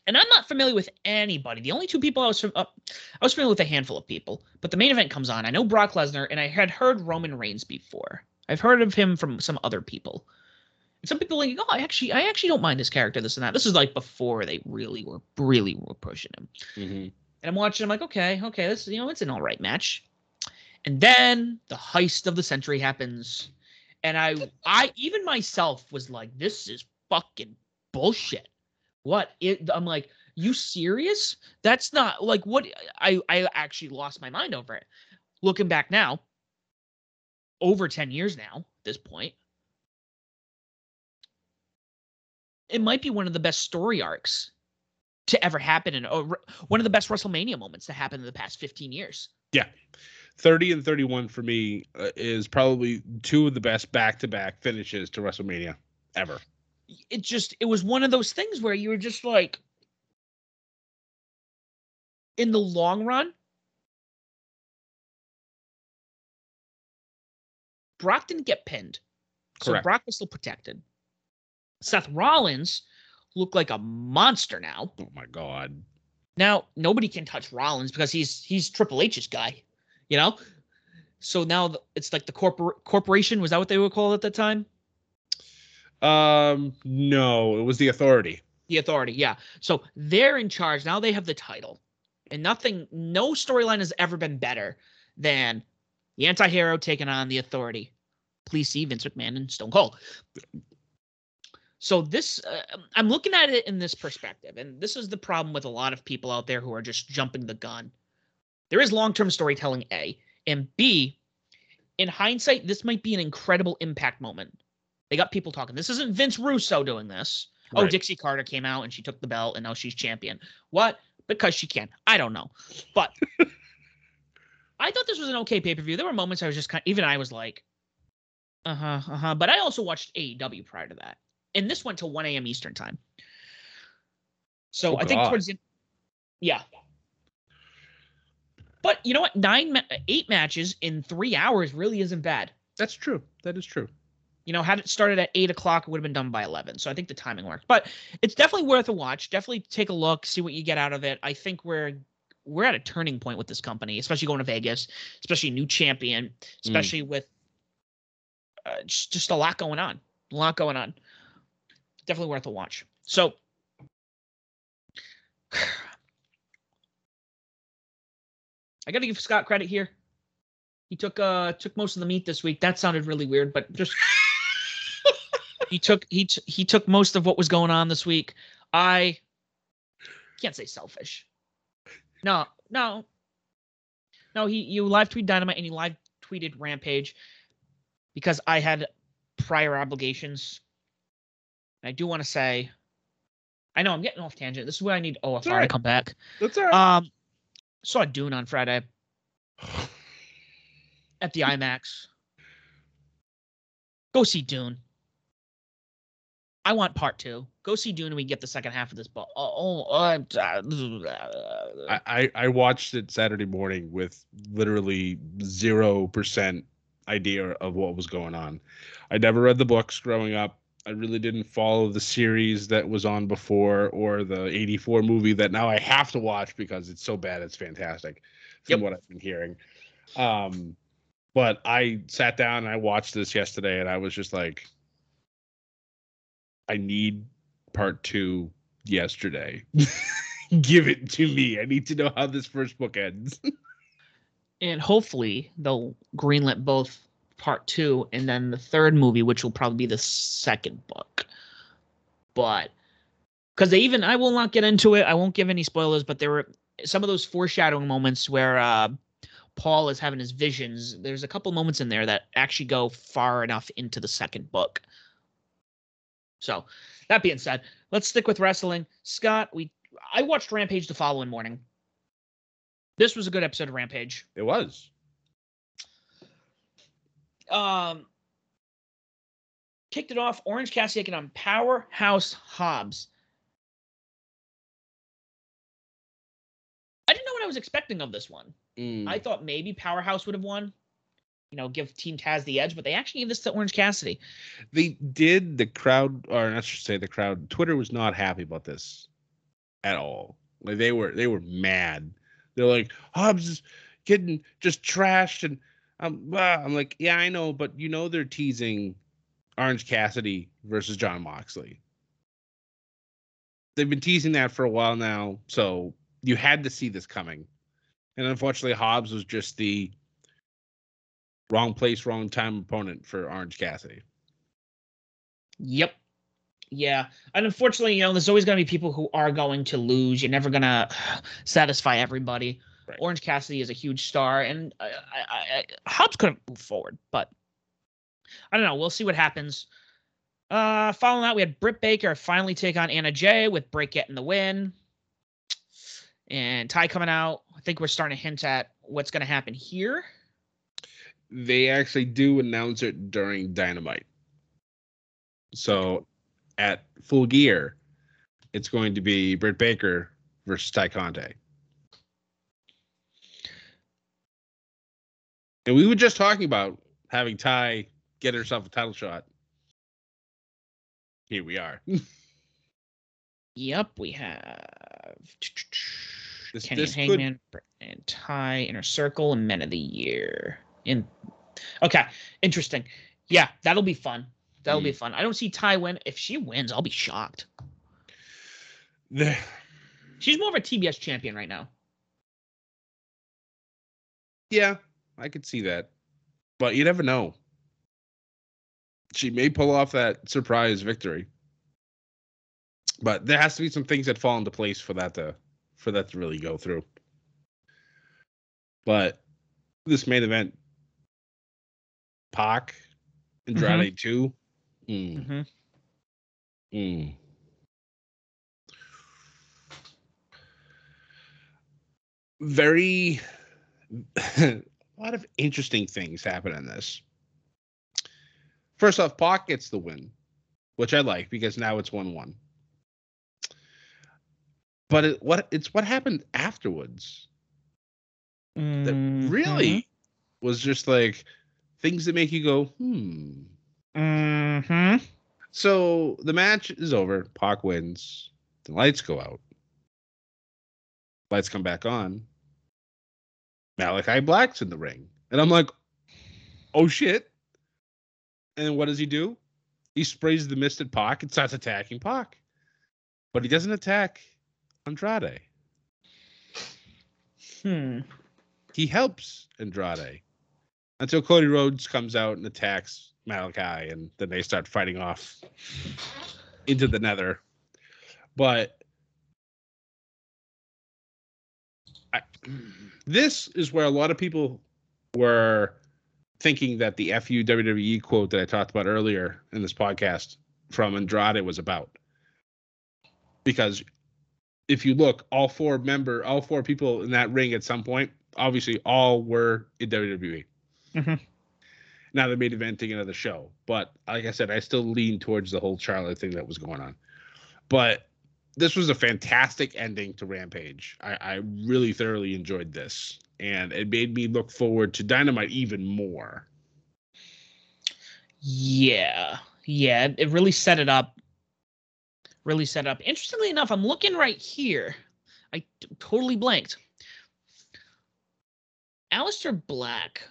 And I'm not familiar with anybody. The only two people I was from, uh, I was familiar with a handful of people. But the main event comes on. I know Brock Lesnar, and I had heard Roman Reigns before. I've heard of him from some other people. And some people like, oh, I actually, I actually don't mind this character, this and that. This is like before they really were, really were pushing him. hmm And I'm watching. I'm like, okay, okay, this, you know, it's an all right match. And then the heist of the century happens, and I, I even myself was like, this is fucking bullshit. What? It, I'm like, you serious? That's not like what I, I actually lost my mind over it. Looking back now, over 10 years now, at this point, it might be one of the best story arcs to ever happen or one of the best WrestleMania moments to happen in the past 15 years. 30 and 31 for me uh, is probably two of the best back-to-back finishes to WrestleMania ever. It just it was one of those things where you were just like in the long run Brock didn't get pinned. So Correct. Brock was still protected. Seth Rollins looked like a monster now. Oh my god. Now nobody can touch Rollins because he's he's Triple H's guy, you know. So now it's like the corpor- corporation was that what they were called at that time? Um no, it was the authority. The authority, yeah. So they're in charge now. They have the title, and nothing, no storyline has ever been better than the anti-hero taking on the authority. Please see Vince McMahon and Stone Cold. So this, uh, I'm looking at it in this perspective, and this is the problem with a lot of people out there who are just jumping the gun. There is long-term storytelling, A, and B. In hindsight, this might be an incredible impact moment. They got people talking. This isn't Vince Russo doing this. Oh, Dixie Carter came out and she took the belt and now she's champion. What? Because she can. I don't know. But I thought this was an okay pay per view. There were moments I was just kind of, even I was like, uh huh, uh huh. But I also watched AEW prior to that. And this went to 1 a.m. Eastern time. So Oh, I think God. towards the end, yeah. But you know what? Nine, ma- eight matches in three hours really isn't bad. That's true. That is true. You know, had it started at eight o'clock, it would have been done by eleven. So I think the timing worked. But it's definitely worth a watch. Definitely take a look, see what you get out of it. I think we're we're at a turning point with this company, especially going to Vegas, especially new champion, especially with uh, just, just a lot going on. A lot going on. Definitely worth a watch. So I got to give Scott credit here. He took uh took most of the meat this week. That sounded really weird, but just he took he t- he took most of what was going on this week. I can't say selfish. No, no, no. He you live tweet dynamite and he live tweeted rampage because I had prior obligations. I do want to say, I know I'm getting off tangent. This is where I need OFR to come back. That's all right. Um, saw Dune on Friday at the IMAX. Go see Dune. I want part two. Go see Dune and we get the second half of this. But oh, oh, I'm. I watched it Saturday morning with literally zero percent idea of what was going on. I never read the books growing up. I really didn't follow the series that was on before or the 84 movie that now I have to watch because it's so bad it's fantastic from Yep. what I've been hearing. Um but I sat down and I watched this yesterday and I was just like I need part 2 yesterday. Give it to me. I need to know how this first book ends. and hopefully they'll greenlit both part two and then the third movie, which will probably be the second book. But because they even, I will not get into it. I won't give any spoilers, but there were some of those foreshadowing moments where uh, Paul is having his visions. There's a couple moments in there that actually go far enough into the second book. So that being said, let's stick with wrestling. Scott, we I watched Rampage the following morning. This was a good episode of Rampage. It was. Um kicked it off. Orange Cassidy taking on Powerhouse Hobbs. I didn't know what I was expecting of this one. Mm. I thought maybe Powerhouse would have won. You know, give Team Taz the edge, but they actually gave this to Orange Cassidy. they did the crowd or I should say the crowd Twitter was not happy about this at all. Like they were they were mad. They're like Hobbs is getting just trashed and I'm ah." I'm like, yeah, I know, but you know they're teasing Orange Cassidy versus Jon Moxley. They've been teasing that for a while now, so you had to see this coming. And unfortunately, Hobbs was just the wrong place, wrong time opponent for Orange Cassidy. Yep. Yeah. And unfortunately, you know, there's always going to be people who are going to lose. You're never going to satisfy everybody. Right. Orange Cassidy is a huge star, and I, I, I, Hobbs couldn't move forward, but I don't know. We'll see what happens. Uh, following that, we had Britt Baker finally take on Anna Jay with Britt getting the win. And Ty coming out. I think we're starting to hint at what's going to happen here. they actually do announce it during Dynamite. So at Full Gear, it's going to be Britt Baker versus Ty Conti. And we were just talking about having Ty get herself a title shot. Here we are. Yep, we have This- Kenny this could- Hangman Britt and Ty Inner Circle and Men of the Year. In okay, interesting. Yeah, that'll be fun. That'll Mm. be fun. I don't see Ty win. If she wins, I'll be shocked. The- She's more of a TBS champion right now. yeah, I could see that. But you never know. She may pull off that surprise victory. But there has to be some things that fall into place for that to for that to really go through. But this main event, Pac, Andrade 2. Mm, Mm-hmm. mm. Very a lot of interesting things happen in this. First off, Pac gets the win, which I like because now it's one one. But it, what it's what happened afterwards that Mm-hmm. really was just like things that make you go, hmm. Mm-hmm. So the match is over. Pac wins. The lights go out. Lights come back on. Malakai Black's in the ring. And I'm like, oh shit. And what does he do? He sprays the mist at Pac and starts attacking Pac. But he doesn't attack Andrade. Hmm. He helps Andrade until Cody Rhodes comes out and attacks Malakai, and then they start fighting off into the nether. But I, this is where a lot of people were thinking that the FU WWE quote that I talked about earlier in this podcast from Andrade was about. Because if you look, all four member, all four people in that ring at some point, obviously all were in WWE. Mhm. Now they're main eventing another show, but like I said, I still lean towards the whole Charlotte thing that was going on. But this was a fantastic ending to Rampage. I, I really thoroughly enjoyed this, and it made me look forward to Dynamite even more. Yeah. Yeah. It really set it up. Really set it up. Interestingly enough, I'm looking right here. I t- totally blanked. Aleister Black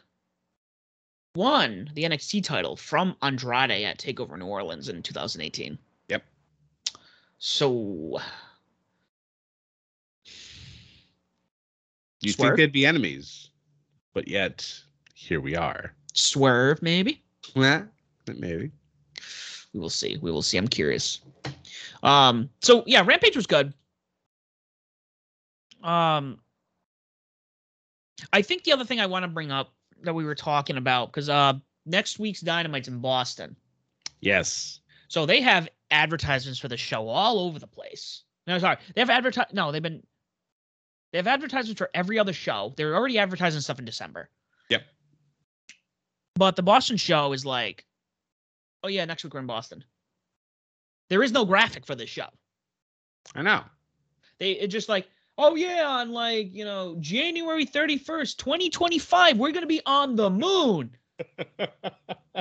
won the NXT title from Andrade at TakeOver New Orleans in 2018. So You Swerve? think they'd be enemies, but yet here we are. swerve maybe. Nah, maybe. we will see. We will see. I'm curious. Um, so yeah, Rampage was good. Um, I think the other thing I want to bring up that we were talking about because uh next week's Dynamite's in Boston, Yes. so they have advertisements for the show all over the place. No, sorry, they have advertise. No, they've been they have advertisements for every other show. They're already advertising stuff in December. Yep. But the Boston show is like, oh yeah, next week we're in Boston. There is no graphic for this show. I know. They it just like, oh yeah, on like, you know, January 31st, 2025, we're gonna be on the moon.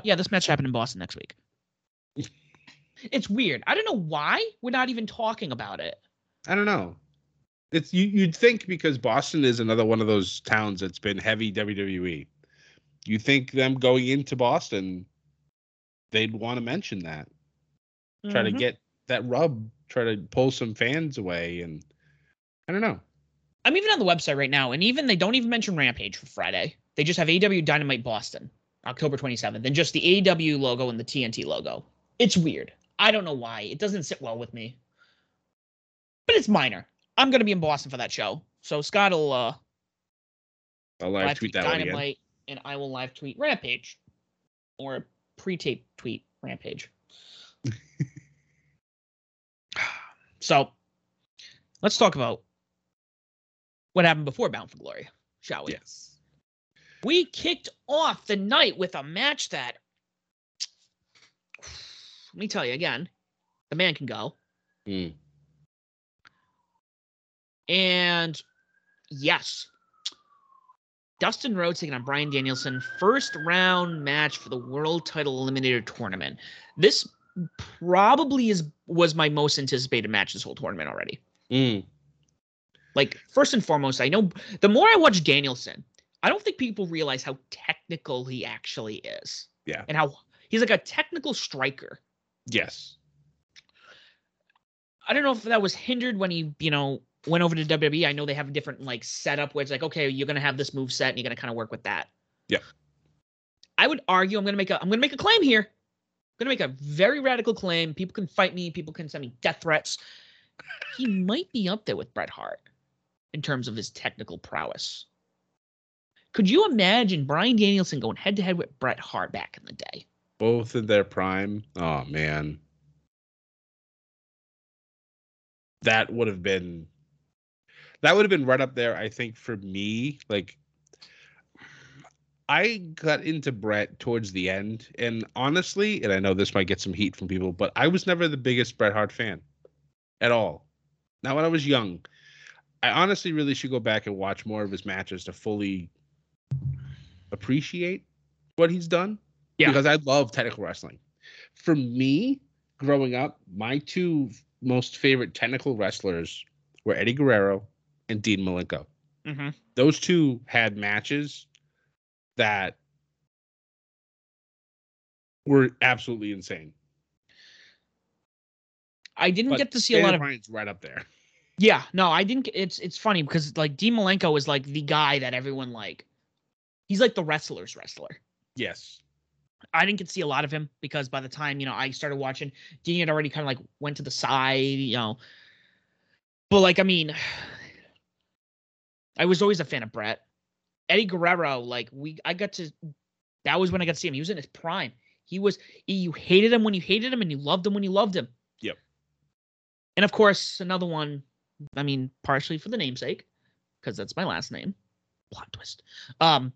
Yeah, this match happened in Boston next week. It's weird. I don't know why we're not even talking about it. I don't know. It's you. You'd think because Boston is another one of those towns that's been heavy WWE. You think them going into Boston, they'd want to mention that, try to Mhm. get that rub, try to pull some fans away, and I don't know. I'm even on the website right now, and even they don't even mention Rampage for Friday. They just have AEW Dynamite Boston, October 27th, and just the AEW logo and the TNT logo. It's weird. I don't know why. It doesn't sit well with me. But it's minor. I'm gonna be in Boston for that show. So Scott will uh I'll live, live tweet tweet that. Dynamite, and I will live tweet Rampage, or pre-tape tweet Rampage. so, let's talk about what happened before Bound for Glory, shall we? Yes. We kicked off the night with a match that, let me tell you again, the man can go. Mm. And yes, Dustin Rhodes taking on Bryan Danielson, first round match for the World Title Eliminator Tournament. This probably is was my most anticipated match this whole tournament already. Mm. Like first and foremost, I know the more I watch Danielson, I don't think people realize how technical he actually is. Yeah. And how he's like a technical striker. Yes. I don't know if that was hindered when he, you know, went over to WWE. I know they have a different like setup where it's like, okay, you're gonna have this move set and you're gonna kind of work with that. Yeah. I would argue I'm gonna make a I'm gonna make a claim here. I'm gonna make a very radical claim. People can fight me, people can send me death threats. He might be up there with Bret Hart in terms of his technical prowess. Could you imagine Bryan Danielson going head to head with Bret Hart back in the day? Both in their prime. Oh man. That would have been that would have been right up there, I think, for me. Like I got into Bret towards the end, and honestly, and I know this might get some heat from people, but I was never the biggest Bret Hart fan at all. Not when I was young. I honestly really should go back and watch more of his matches to fully appreciate what he's done. Yeah. Because I love technical wrestling. For me, growing up, my two most favorite technical wrestlers were Eddie Guerrero and Dean Malenko. Mm-hmm. Those two had matches that were absolutely insane. I didn't But get to see a lot of right up there. Yeah, no, I didn't. It's it's funny because like Dean Malenko is like the guy that everyone like. He's like the wrestler's wrestler. Yes. I didn't get to see a lot of him because by the time you know I started watching, Dean had already kind of like went to the side, you know. But like, I mean, I was always a fan of Bret. Eddie Guerrero, like we, I got to. That was when I got to see him. He was in his prime. He was. You hated him when you hated him, and you loved him when you loved him. Yep. And of course, another one. I mean, partially for the namesake, because that's my last name. Plot twist. Um.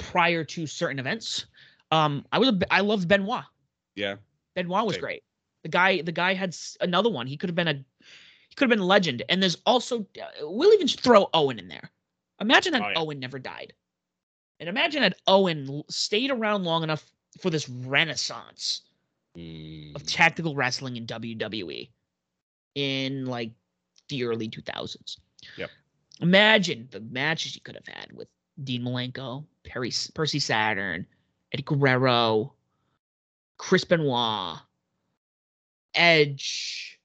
Prior to certain events, um, I was a, I loved Benoit. Yeah. Benoit was Same. great. The guy, the guy had another one. He could have been a, he could have been a legend. And there's also, uh, we'll even throw Owen in there. Imagine that Oh, yeah. Owen never died, and imagine that Owen stayed around long enough for this renaissance of Mm, tactical wrestling in WWE in like the early 2000s. Yep. Imagine the matches you could have had with Dean Malenko, Perry, Percy Saturn, Eddie Guerrero, Chris Benoit, Edge.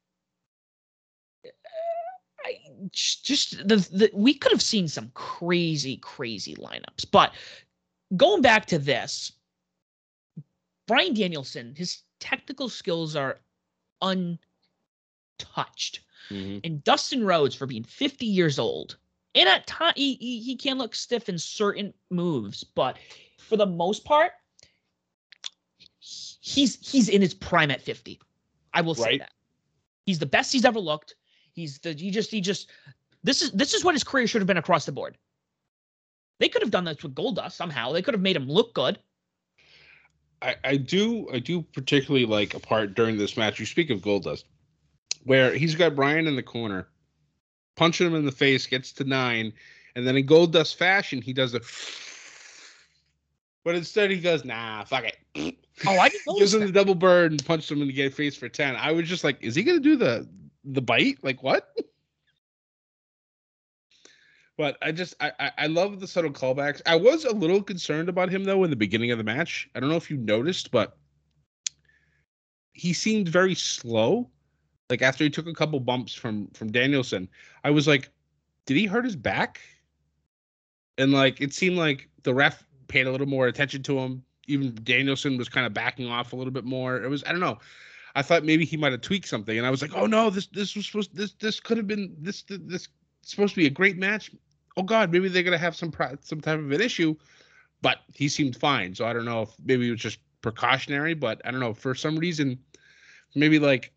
I, just the, the we could have seen some crazy, crazy lineups. But going back to this, Bryan Danielson, his technical skills are untouched. mhm. And Dustin Rhodes, for being 50 years old, and at time he, he, he can look stiff in certain moves, but for the most part, he's he's in his prime at 50. I will say Right. that. He's the best he's ever looked. He's the he just he just this is this is what his career should have been across the board. They could have done this with Goldust somehow. They could have made him look good. I, I do I do particularly like a part during this match. You speak of Goldust, where he's got Bryan in the corner, punching him in the face, gets to nine, and then in Goldust fashion, he does a. But instead, he goes, "Nah, fuck it." Oh, I didn't Gives him that. the double bird and punched him in the face for ten. I was just like, "Is he gonna do the the bite? Like what?" But I just I I love the subtle callbacks. I was a little concerned about him though in the beginning of the match. I don't know if you noticed, but he seemed very slow. Like after he took a couple bumps from from Danielson, I was like, did he hurt his back? And like it seemed like the ref paid a little more attention to him. Even Danielson was kind of backing off a little bit more. It was I don't know. I thought maybe he might have tweaked something, and I was like, oh no, this this was supposed this this could have been this this, supposed to be a great match. Oh God, maybe they're gonna have some pro- some type of an issue, but he seemed fine. So I don't know if maybe it was just precautionary, but I don't know for some reason, maybe like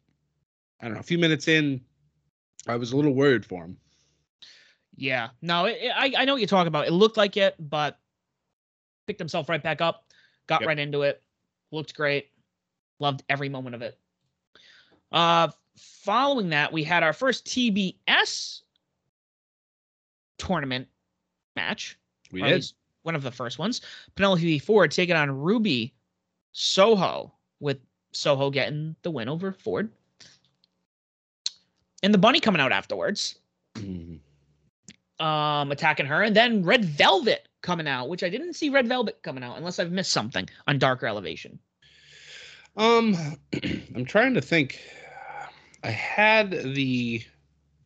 I don't know, a few minutes in, I was a little worried for him. Yeah, no, it, it- I I know what you're talking about. It looked like it, but picked himself right back up, got Yep. right into it, looked great, loved every moment of it. Uh, following that, we had our first TBS tournament match. We did. one of the first ones. Penelope Ford taking on Ruby Soho, with Soho getting the win over Ford. And the bunny coming out afterwards Mhm. um attacking her and then red velvet coming out which i didn't see red velvet coming out unless i've missed something on darker elevation Um, I'm trying to think. I had the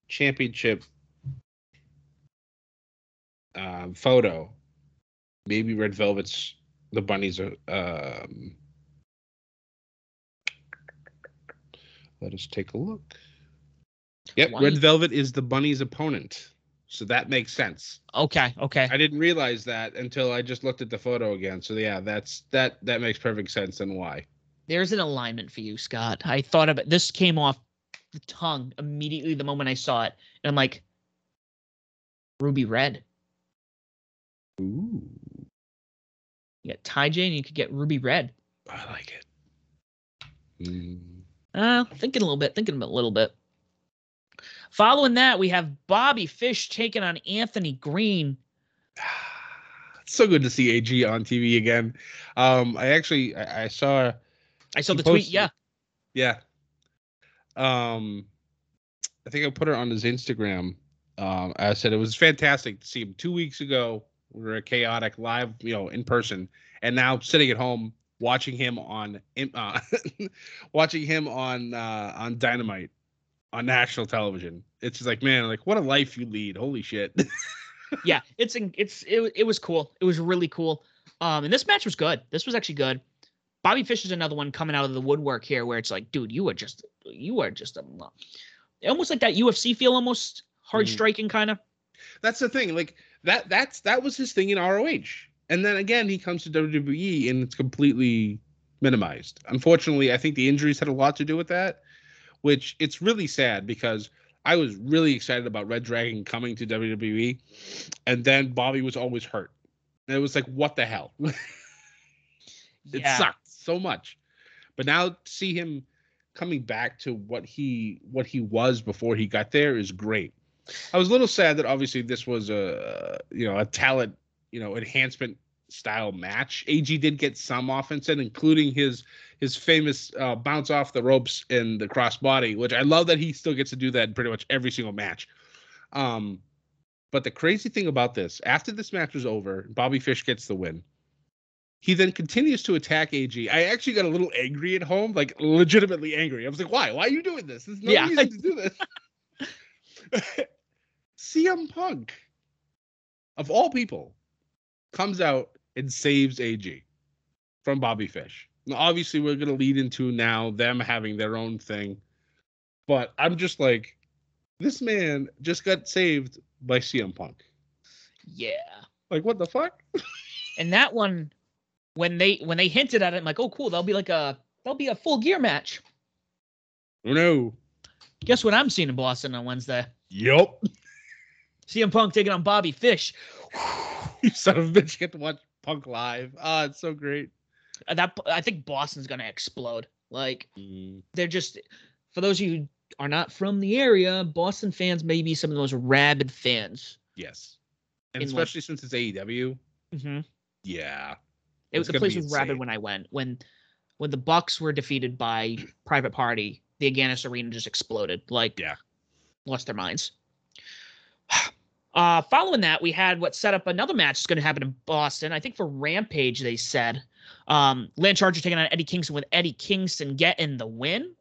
championship um, photo. Maybe Red Velvet's the bunnies are. Um, let us take a look. Yep, Why- Red Velvet is the bunny's opponent, so that makes sense. okay okay I didn't realize that until I just looked at the photo again. So yeah, that's that that makes perfect sense and why. there's an alignment for you scott i thought of it this came off the tongue immediately the moment i saw it and i'm like ruby red Ooh, you get ty j and you could get ruby red I like it. Mm. uh thinking a little bit thinking a little bit following that we have bobby fish taking on anthony green It's so good to see AG on TV again. Um, I actually I, I saw i saw He the tweet yeah yeah. Um, I think I put it on his Instagram. Um, I said it was fantastic to see him two weeks ago. We were a chaotic live, you know, in person, and now sitting at home, watching him on uh, watching him on uh, on Dynamite on national television. It's just like, man, like what a life you lead. Holy shit. yeah, it's it's it, it was cool. It was really cool. Um, and this match was good. This was actually good. Bobby Fish is another one coming out of the woodwork here, where it's like, dude, you are just you are just a almost like that UFC feel, almost hard mm-hmm. striking kind of. That's the thing. Like that that's that was his thing in ROH. And then again, he comes to WWE and it's completely minimized. Unfortunately, I think the injuries had a lot to do with that, which it's really sad because I was really excited about Red Dragon coming to WWE, and then Bobby was always hurt. And it was like, what the hell? it yeah. sucked so much. But now to see him coming back to what he what he was before he got there is great. I was a little sad that obviously this was a you know a talent you know enhancement style match. AG did get some offense in, including his his famous uh, bounce off the ropes in the crossbody, which I love that he still gets to do that in pretty much every single match. Um, but the crazy thing about this, after this match was over, Bobby Fish gets the win. He then continues to attack AG. I actually got a little angry at home, like legitimately angry. I was like, "Why? Why are you doing this? There's no yeah. reason to do this." CM Punk, of all people, comes out and saves AG from Bobby Fish. Now, obviously, we're going to lead into now them having their own thing. But I'm just like, this man just got saved by CM Punk. Yeah. Like, what the fuck? and that one, when they when they hinted at it, I'm like, oh, cool. That'll be like a that'll be a full gear match. Oh no. Guess what I'm seeing in Boston on Wednesday? Yup. CM Punk taking on Bobby Fish. you son of a bitch, get to watch Punk live. Ah, oh, it's so great. Uh, that I think Boston's gonna explode. Like mm. they're just for those of you who are not from the area, Boston fans may be some of the most rabid fans. Yes, and especially like, since it's AEW. Mm-hmm. Yeah, it was the place was insane. rabid when I went when when the Bucks were defeated by Private Party. The Agganis Arena just exploded. Like, yeah, lost their minds. Uh, following that, we had what set up another match that's going to happen in Boston. I think for Rampage, they said. Um, Lance Archer taking on Eddie Kingston with Eddie Kingston getting the win.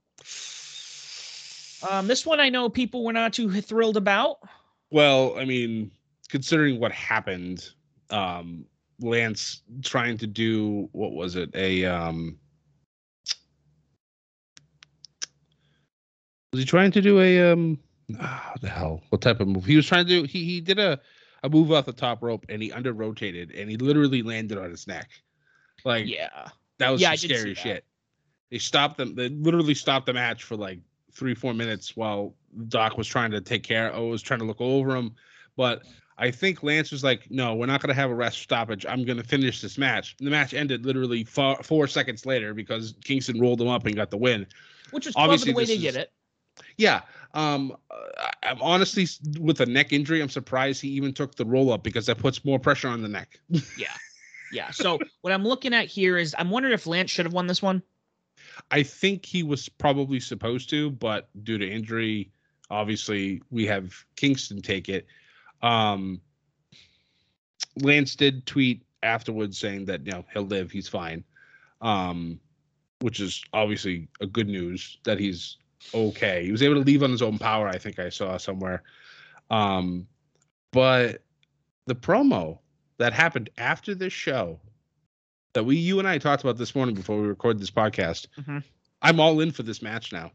Um, this one I know people were not too thrilled about. Well, I mean, considering what happened, um, Lance trying to do what was it? A um, was he trying to do a um? Oh, the hell? What type of move? He was trying to do. He he did a a move off the top rope and he under rotated and he literally landed on his neck. Like yeah, that was yeah, scary shit. They stopped them. They literally stopped the match for like three four minutes while Doc was trying to take care. Oh, was trying to look over him, but I think Lance was like, "No, we're not going to have a rest stoppage. I'm going to finish this match." And the match ended literally four, four seconds later because Kingston rolled him up and got the win. Which is obviously the way they is, did it. Yeah. Um, I'm honestly with a neck injury. I'm surprised he even took the roll up because that puts more pressure on the neck. yeah. Yeah. So what I'm looking at here is I'm wondering if Lance should have won this one. I think he was probably supposed to, but due to injury, obviously we have Kingston take it. Um, Lance did tweet afterwards saying that you know he'll live, he's fine, um, which is obviously a good news that he's okay. He was able to leave on his own power. I think I saw somewhere. Um, but the promo that happened after this show that we you and I talked about this morning before we recorded this podcast. Mm-hmm. I'm all in for this match now.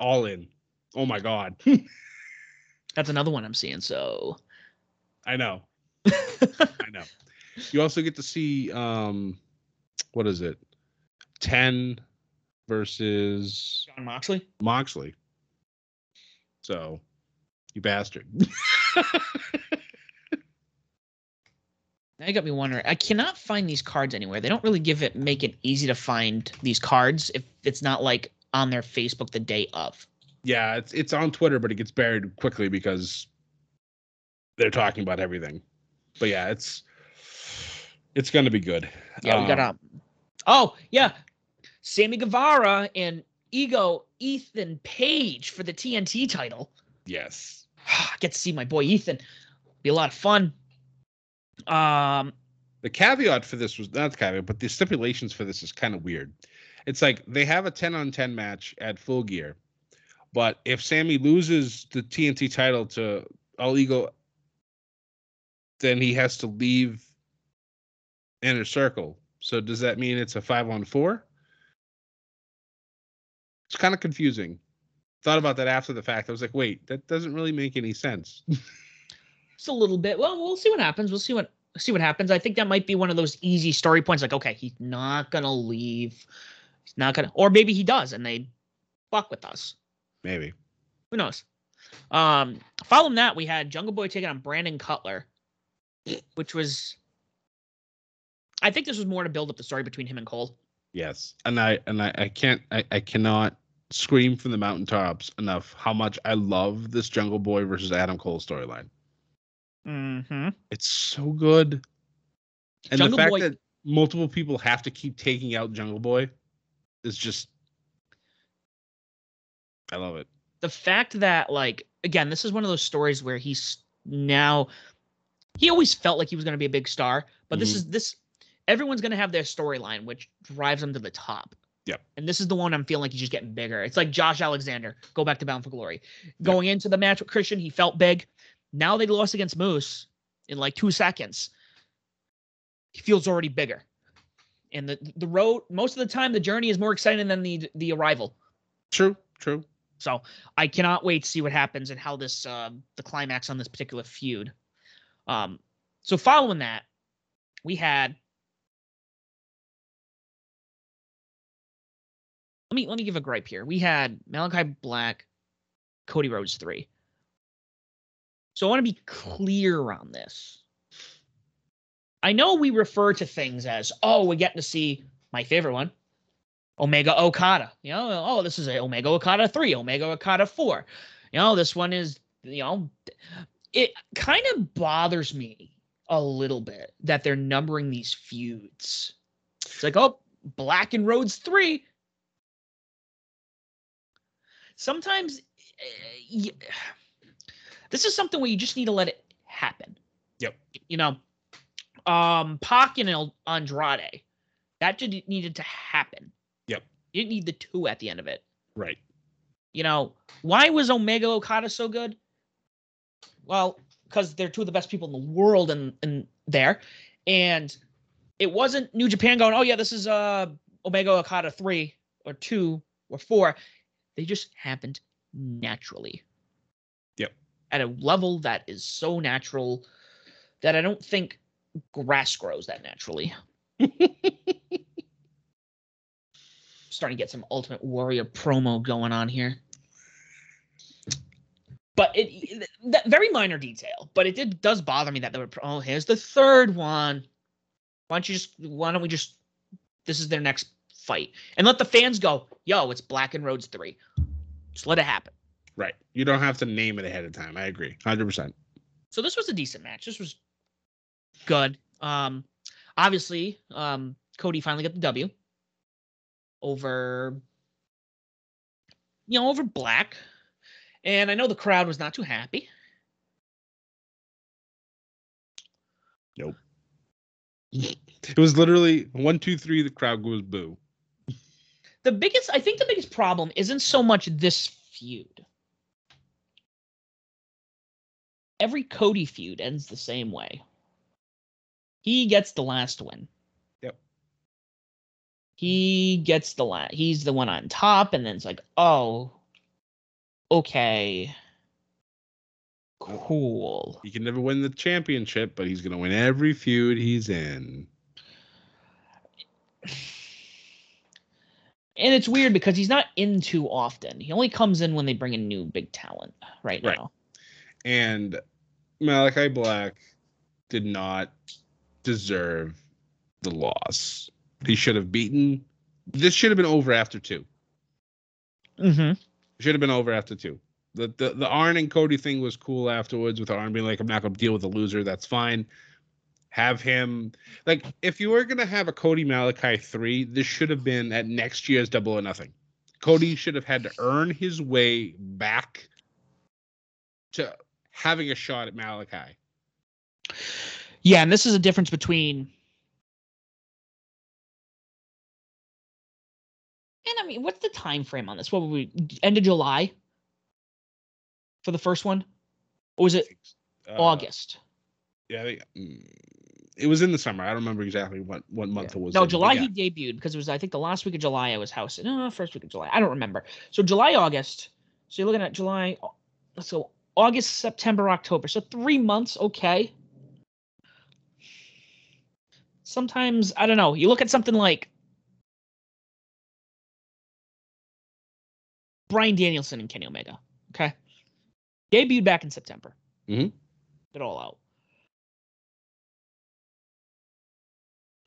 All in. Oh my god. That's another one I'm seeing. So I know. I know. You also get to see um what is it? 10 versus Jon Moxley. Moxley. So, you bastard. Now you got me wondering. I cannot find these cards anywhere. They don't really give it make it easy to find these cards if it's not like on their Facebook the day of. Yeah, it's it's on Twitter, but it gets buried quickly because they're talking about everything. But yeah, it's it's gonna be good. Yeah, um, we got um Oh, yeah. Sammy Guevara and Ego Ethan Page for the TNT title. Yes. I get to see my boy Ethan. Be a lot of fun. Um, The caveat for this was not the caveat, but the stipulations for this is kind of weird. It's like they have a 10 on 10 match at full gear, but if Sammy loses the TNT title to All Ego, then he has to leave Inner Circle. So does that mean it's a five on four? It's kind of confusing. Thought about that after the fact. I was like, wait, that doesn't really make any sense. Just a little bit. Well, we'll see what happens. We'll see what see what happens. I think that might be one of those easy story points. Like, okay, he's not gonna leave. He's not gonna, or maybe he does, and they fuck with us. Maybe. Who knows? Um, following that, we had Jungle Boy taking on Brandon Cutler, which was. I think this was more to build up the story between him and Cole. Yes, and I and I, I can't I, I cannot scream from the mountaintops enough how much I love this Jungle Boy versus Adam Cole storyline. Mm-hmm. It's so good, and Jungle the fact Boy- that multiple people have to keep taking out Jungle Boy is just. I love it. the fact that like again this is one of those stories where he's now he always felt like he was going to be a big star but this Mhm. is this everyone's going to have their storyline which drives them to the top Yep. and this is the one i'm feeling like he's just getting bigger it's like josh alexander go back to bound for glory going into the match with christian he felt big now they lost against moose in like two seconds he feels already bigger and the the road most of the time the journey is more exciting than the the arrival True, true. so I cannot wait to see what happens and how this um the climax on this particular feud. Um, so following that, we had. Let me let me give a gripe here. We had Malakai Black, Cody Rhodes three. So I want to be clear on this. I know we refer to things as, oh, we're getting to see my favorite one, Omega Okada. You know, oh, this is a Omega Okada 3, Omega Okada 4. You know, this one is, you know, it kind of bothers me a little bit that they're numbering these feuds. It's like, oh, Black and Rhodes 3. Sometimes eh, y- this is something where you just need to let it happen. Yep. You know, um, Pac and Andrade, that just needed to happen. Yep. You didn't need the two at the end of it. Right. You know, why was Omega Okada so good? Well, because they're two of the best people in the world and and there. And it wasn't New Japan going, oh yeah, this is uh Omega Okada three or two or four. They just happened naturally. Yep. At a level that is so natural that I don't think grass grows that naturally. Starting to get some Ultimate Warrior promo going on here. But it, it- that very minor detail, but it did does bother me that they were oh here's the third one. Why don't you just why don't we just this is their next fight and let the fans go yo it's Black and Rhodes three, just let it happen. Right. You don't have to name it ahead of time. I agree. 100%. So this was a decent match. This was good. Um, obviously, um, Cody finally got the W over, you know, over Black, and I know the crowd was not too happy. Nope. It was literally one, two, three, the crowd goes boo. The biggest, I think, the biggest problem isn't so much this feud. Every Cody feud ends the same way. He gets the last win. Yep. He gets the last. He's the one on top, and then it's like, oh, okay, cool. He can never win the championship, but he's going to win every feud he's in. And it's weird because he's not in too often. He only comes in when they bring in new big talent right Right. now. And Malakai Black did not deserve the loss. He should have beaten. This should have been over after two. Mm-hmm. Should have been over after two. The, the the Arn and Cody thing was cool afterwards with Arn being like, I'm not gonna deal with a loser, that's fine have him like if you were gonna have a Cody Malakai three, this should have been at next year's Double or Nothing. Cody should have had to earn his way back to having a shot at Malakai. Yeah, and this is a difference between. And I mean, what's the time frame on this? What would we end of July for the first one, or was it uh, August? Yeah, I think, mm, it was in the summer. I don't remember exactly what what month it was. No, in, July yeah. he debuted because it was I think the last week of July I was housing. No, first week of July. I don't remember. So July, August. So you're looking at July. Let's August, September, October. So three months. Okay. Sometimes I don't know. You look at something like Bryan Danielson and Kenny Omega. Okay. Debuted back in September. Mm-hmm. It all out.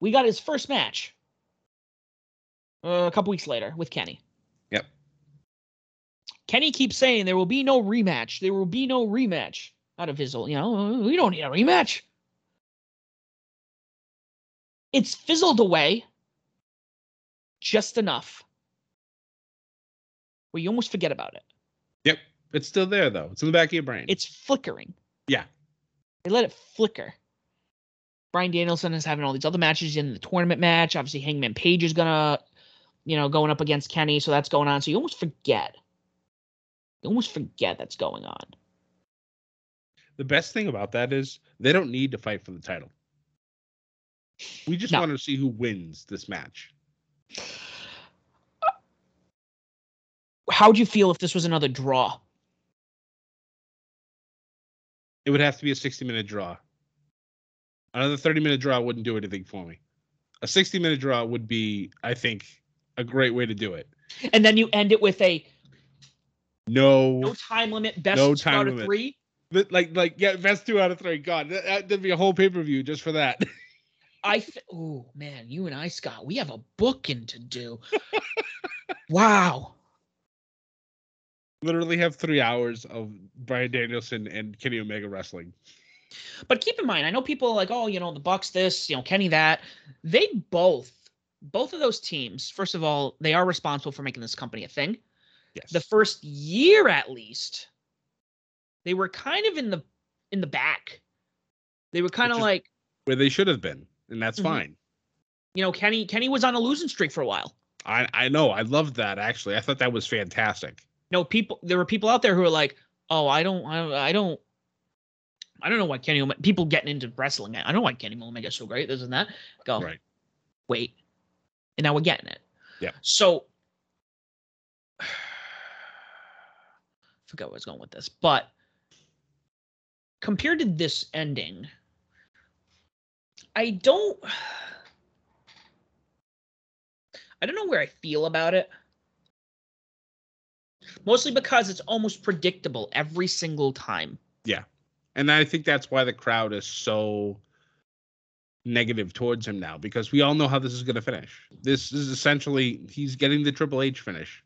We got his first match uh, a couple weeks later with Kenny. Yep. Kenny keeps saying there will be no rematch. There will be no rematch out of his, you know, we don't need a rematch. It's fizzled away just enough where you almost forget about it. Yep, it's still there though. It's in the back of your brain. It's flickering. Yeah. They let it flicker. Bryan Danielson is having all these other matches in the tournament match. Obviously, Hangman Page is gonna, you know, going up against Kenny, so that's going on. So you almost forget. You almost forget that's going on. the best thing about that is they don't need to fight for the title. We just No. want to see who wins this match. How'd you feel if this was another draw? It would have to be a 60 minute draw. Another 30 minute draw wouldn't do anything for me. A 60 minute draw would be, I think, a great way to do it. And then you end it with a No, no time limit, best No out time of limit. three. but like, like, yeah, best two out of three. God, that, that'd be a whole pay per view just for that. I th- oh man, you and I, Scott, we have a booking to do. wow. Literally have three hours of Bryan Danielson and Kenny Omega wrestling. But keep in mind, I know people are like, oh, you know, the Bucks this, you know, Kenny that. They both, both of those teams, first of all, they are responsible for making this company a thing. Yes. The first year at least, they were kind of in the in the back. They were kind of Which is- like, where they should have been, and that's Mhm. fine. you know, Kenny Kenny was on a losing streak for a while. I I know. I loved that actually. I thought that was fantastic. No, people there were people out there who were like, oh, I don't I, I don't I don't know why Kenny Omega people getting into wrestling. I don't know why Kenny Omega's so great, this and that. Go. Right. wait. And now we're getting it. Yeah. So forgot where I was going with this, but compared to this ending, I don't I don't know where I feel about it. Mostly because it's almost predictable every single time. And I think that's why the crowd is so negative towards him now because we all know how this is going to finish. This is essentially he's getting the Triple H finish.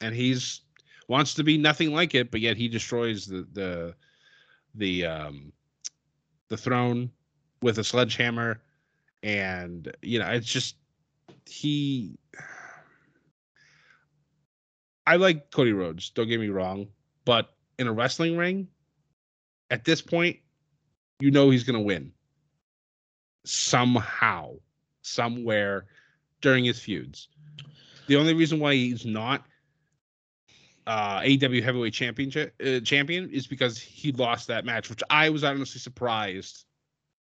And he's wants to be nothing like it, but yet he destroys the the the um the throne with a sledgehammer and you know, it's just he I like Cody Rhodes, don't get me wrong, but in a wrestling ring, at this point, you know he's going to win somehow, somewhere during his feuds. The only reason why he's not uh, AEW Heavyweight Championship uh, champion is because he lost that match, which I was honestly surprised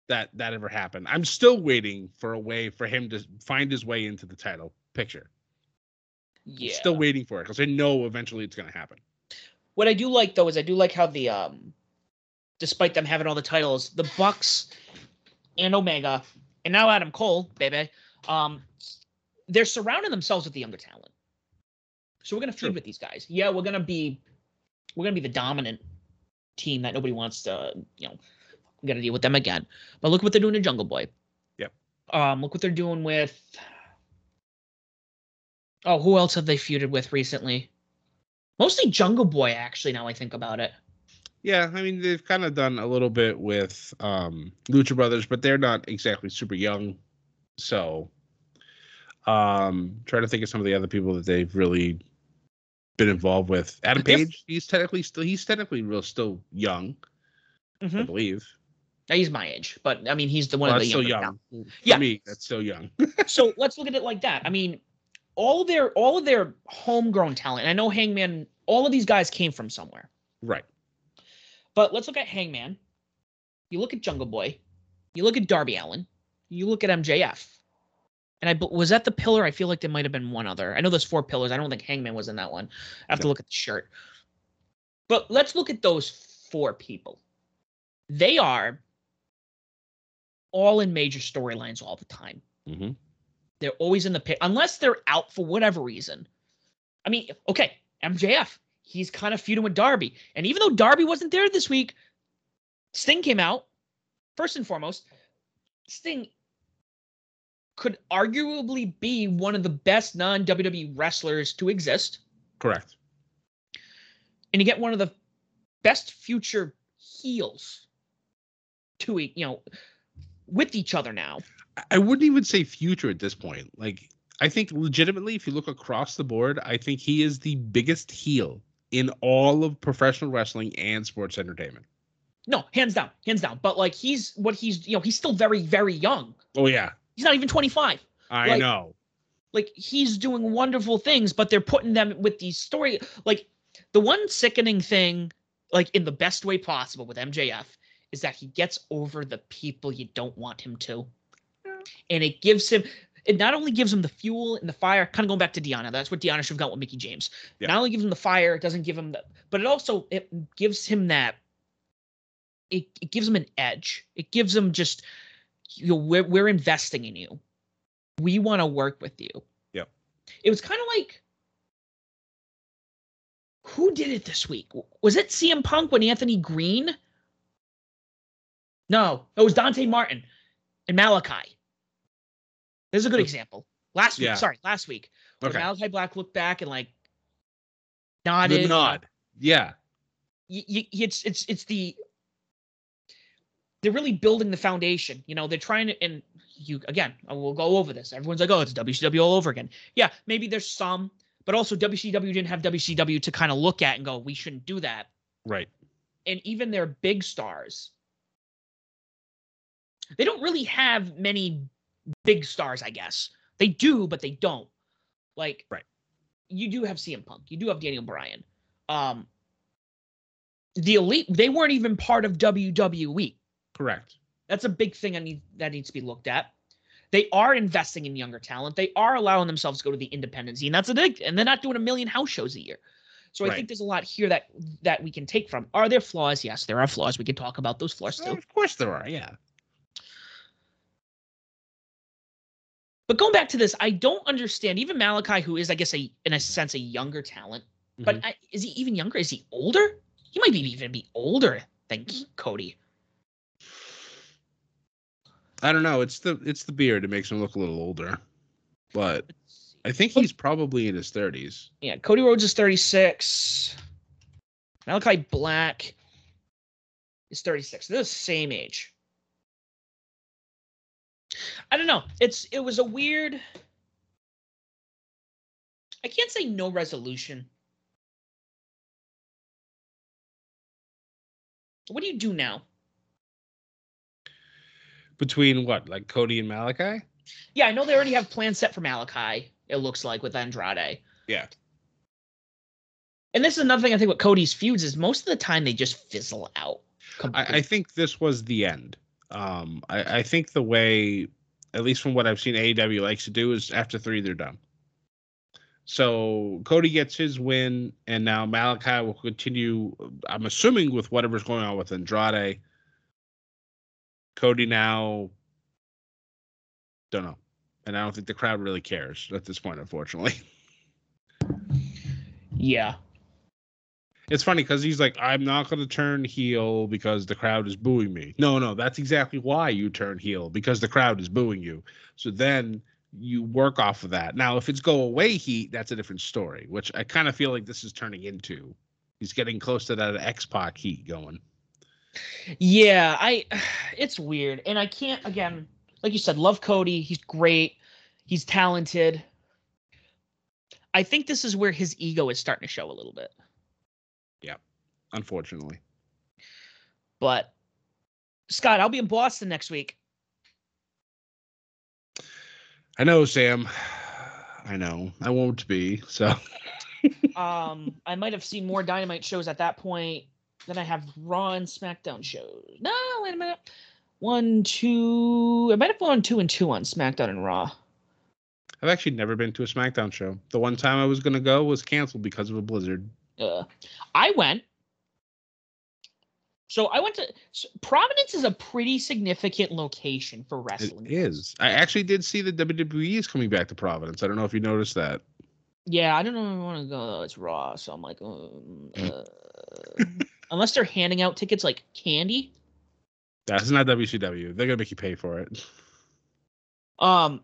that that ever happened. I'm still waiting for a way for him to find his way into the title picture. Yeah. Still waiting for it because I know eventually it's going to happen. What I do like though is I do like how the um despite them having all the titles, the Bucks and Omega and now Adam Cole, baby, um they're surrounding themselves with the younger talent. So we're gonna feud True. with these guys. Yeah, we're gonna be we're gonna be the dominant team that nobody wants to, you know, we gotta deal with them again. But look what they're doing to Jungle Boy. Yep. Um, look what they're doing with Oh, who else have they feuded with recently? Mostly Jungle Boy, actually, now I think about it. Yeah, I mean they've kind of done a little bit with um Lucha Brothers, but they're not exactly super young. So um trying to think of some of the other people that they've really been involved with. Adam Page, he's technically still he's technically real still young, I Mhm. believe. He's my age, but I mean, he's the one Well, of that's the still younger young. For Yeah. me, that's still young. so let's look at it like that. I mean, all their all of their homegrown talent. And I know Hangman, all of these guys came from somewhere. Right. But let's look at Hangman. You look at Jungle Boy. You look at Darby Allin. You look at MJF. And I was that the pillar. I feel like there might have been one other. I know there's four pillars. I don't think Hangman was in that one. I have to look at the shirt. But let's look at those four people. They are all in major storylines all the time. Mm-hmm. They're always in the pit, unless they're out for whatever reason. I mean, okay, MJF, he's kind of feuding with Darby. And even though Darby wasn't there this week, Sting came out. First and foremost, Sting could arguably be one of the best non WWE wrestlers to exist. Correct. And you get one of the best future heels to, you know, with each other now. I wouldn't even say future at this point. Like, I think legitimately, if you look across the board, I think he is the biggest heel in all of professional wrestling and sports entertainment. No, hands down, hands down. But like he's what he's, you know, he's still very, very young. Oh yeah, He's not even 25. I Like- know. like he's doing wonderful things but they're putting them with these story like the one sickening thing like in the best way possible with MJF is that he gets over the people you don't want him to and it gives him it not only gives him the fuel and the fire kind of going back to Deonna that's what Deonna should have got with Mickie James. Yeah. not only gives him the fire it doesn't give him the but it also it gives him that it, it gives him an edge. It gives him just you know we're, we're investing in you. We want to work with you. Yeah. it was kind of like who did it this week? Was it CM Punk when Anthony Greene? No it was Dante Martin and Malakai there's a good example last week Yeah. sorry last week where Okay. Malakai Black looked back and like nodded know, nod. Yeah. it's it's it's the they're really building the foundation. You know, they're trying to and you again, we'll go over this. Everyone's like, "Oh, it's WCW all over again." Yeah, maybe there's some, but also WCW didn't have WCW to kind of look at and go, "We shouldn't do that." Right. And even their big stars, they don't really have many big stars, I guess. They do, but they don't. Like, Right. You do have CM Punk. You do have Daniel Bryan. Um, the elite they weren't even part of WWE. Correct. That's a big thing I need that needs to be looked at. They are investing in younger talent. They are allowing themselves to go to the independent scene. That's a big, and they're not doing a million house shows a year. So I Right. think there's a lot here that that we can take from. Are there flaws? Yes, there are flaws. We can talk about those flaws too. of course there are. Yeah. But going back to this, I don't understand. Even Malakai, who is, I guess, a in a sense a younger talent, but Mhm. I, is he even younger? Is he older? He might be even be older than Cody. I don't know. It's the it's the beard. It makes him look a little older, but I think he's probably in his thirties. Yeah, Cody Rhodes is 36. Malakai Black is 36. They're the same age. I don't know. It's it was a weird. I can't say no resolution. What do you do now? Between what, like Cody and Malakai? Yeah, I know they already have plans set for Malakai. It looks like with Andrade. Yeah. And this is another thing I think with Cody's feuds is most of the time they just fizzle out. I. I think this was the end. Um, I, I think the way, at least from what I've seen, AEW likes to do is after three they're done. So Cody gets his win, and now Malakai will continue. I'm assuming with whatever's going on with Andrade. Cody now, don't know, and I don't think the crowd really cares at this point, unfortunately. yeah. It's funny because he's like, I'm not going to turn heel because the crowd is booing me. No, no, that's exactly why you turn heel because the crowd is booing you. So then you work off of that. Now, if it's go away heat, that's a different story, which I kind of feel like this is turning into. He's getting close to that X Pac heat going. Yeah, I it's weird. And I can't again, like you said, love Cody. He's great. He's talented. I think this is where his ego is starting to show a little bit. Unfortunately, But Scott, I'll be in Boston next week. I know, Sam. I know. I won't be. So um, I might have seen more Dynamite shows at that point than I have Raw and SmackDown shows. No, wait a minute. One, two. I might have gone two and two on SmackDown and Raw. I've actually never been to a SmackDown show. The one time I was gonna go was canceled because of a blizzard. Uh, I went. So I went to so Providence is a pretty significant location for wrestling. It is. I actually did see the WWE is coming back to Providence. I don't know if you noticed that. Yeah, I don't know if I want to go. It's Raw, so I'm like, um, uh, unless they're handing out tickets like candy. That's not WCW. They're gonna make you pay for it. Um,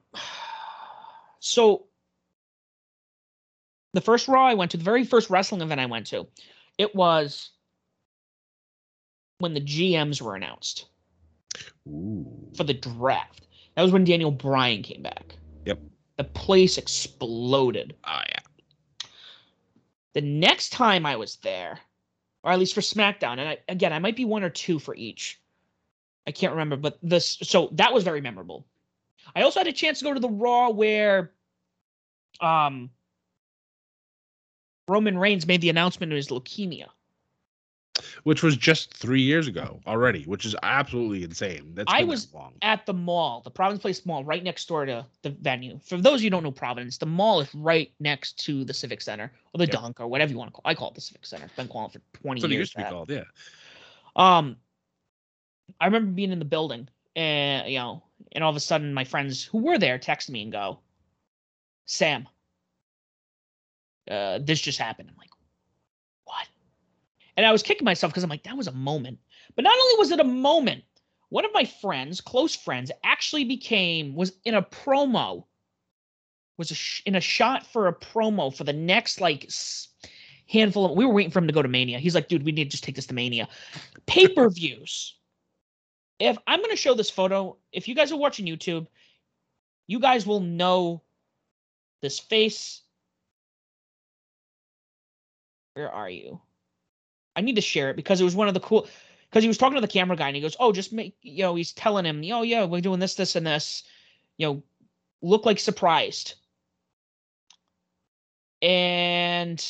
so the first Raw I went to, the very first wrestling event I went to, it was when the GMs were announced Ooh. for the draft. That was when Daniel Bryan came back. Yep. The place exploded. Oh yeah. The next time I was there, or at least for SmackDown, and I, again, I might be one or two for each. I can't remember, but this so that was very memorable. I also had a chance to go to the Raw where um Roman Reigns made the announcement of his leukemia. Which was just three years ago already, which is absolutely insane. That's I that was long. At the mall, the Providence Place Mall, right next door to the venue. For those of you who don't know Providence, the mall is right next to the Civic Center or the Yep. Dunk or whatever you want to call. It. I call it the Civic Center. It's Been calling for twenty That's what it years. used to be called. Yeah. Um, I remember being in the building, and you know, and all of a sudden, my friends who were there text me and go, "Sam, uh, this just happened." I'm like? And I was kicking myself because I'm like, "That was a moment." But not only was it a moment, one of my friends, close friends, actually became was in a promo. Was a sh- in a shot for a promo for the next like s- handful of. We were waiting for him to go to Mania. He's like, "Dude, we need to just take this to Mania." pay per views. If I'm going to show this photo, if you guys are watching YouTube, you guys will know this face. Where are you? I need to share it because it was one of the cool. Because he was talking to the camera guy and he goes, "Oh, just make you know." He's telling him, "Oh yeah, we're doing this, this, and this." You know, look like surprised. And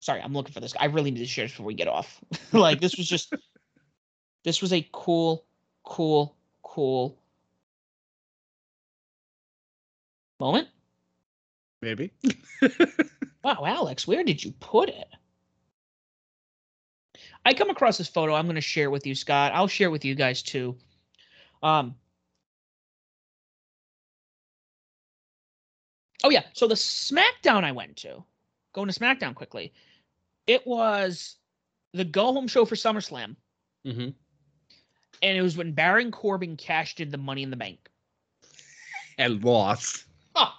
sorry, I'm looking for this. I really need to share this before we get off. like this was just this was a cool, cool, cool moment. Maybe. Wow, Alex, where did you put it? I come across this photo. I'm going to share with you, Scott. I'll share with you guys too. Um. Oh yeah, so the SmackDown I went to, going to SmackDown quickly, it was the go home show for SummerSlam, hmm and it was when Baron Corbin cashed in the Money in the Bank. And lost. Oh,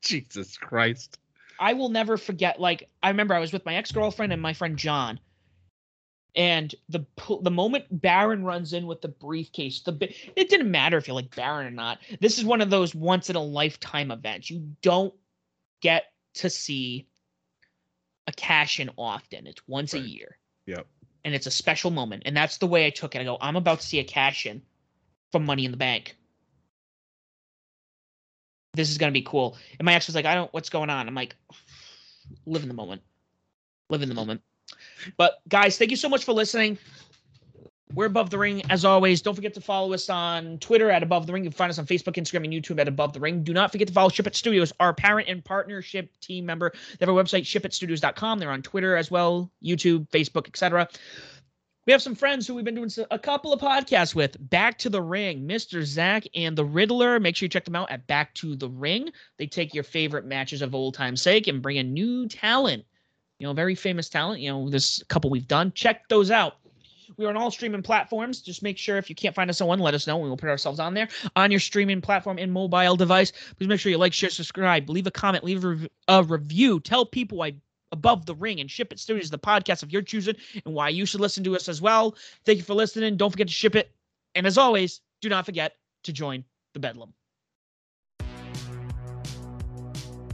Jesus Christ. I will never forget. Like I remember, I was with my ex girlfriend and my friend John, and the the moment Baron runs in with the briefcase, the it didn't matter if you like Baron or not. This is one of those once in a lifetime events. You don't get to see a cash in often. It's once a year, Yep. and it's a special moment. And that's the way I took it. I go, I'm about to see a cash in from Money in the Bank. This is gonna be cool. And my ex was like, I don't. What's going on? I'm like, live in the moment. Live in the mm-hmm. moment. But guys, thank you so much for listening. We're above the ring as always. Don't forget to follow us on Twitter at above the ring. You can find us on Facebook, Instagram, and YouTube at above the ring. Do not forget to follow Ship It Studios, our parent and partnership team member. They have a website, shipitstudios.com. They're on Twitter as well, YouTube, Facebook, etc. We have some friends who we've been doing a couple of podcasts with. Back to the Ring, Mr. Zach and the Riddler. Make sure you check them out at Back to the Ring. They take your favorite matches of old time's sake and bring in new talent. You know, very famous talent. You know, this couple we've done. Check those out. We are on all streaming platforms. Just make sure if you can't find us on one, let us know. We will put ourselves on there on your streaming platform and mobile device. Please make sure you like, share, subscribe, leave a comment, leave a review. Tell people I above the ring and ship it studios the podcast of your choosing and why you should listen to us as well. Thank you for listening. Don't forget to ship it. And as always, do not forget to join the Bedlam.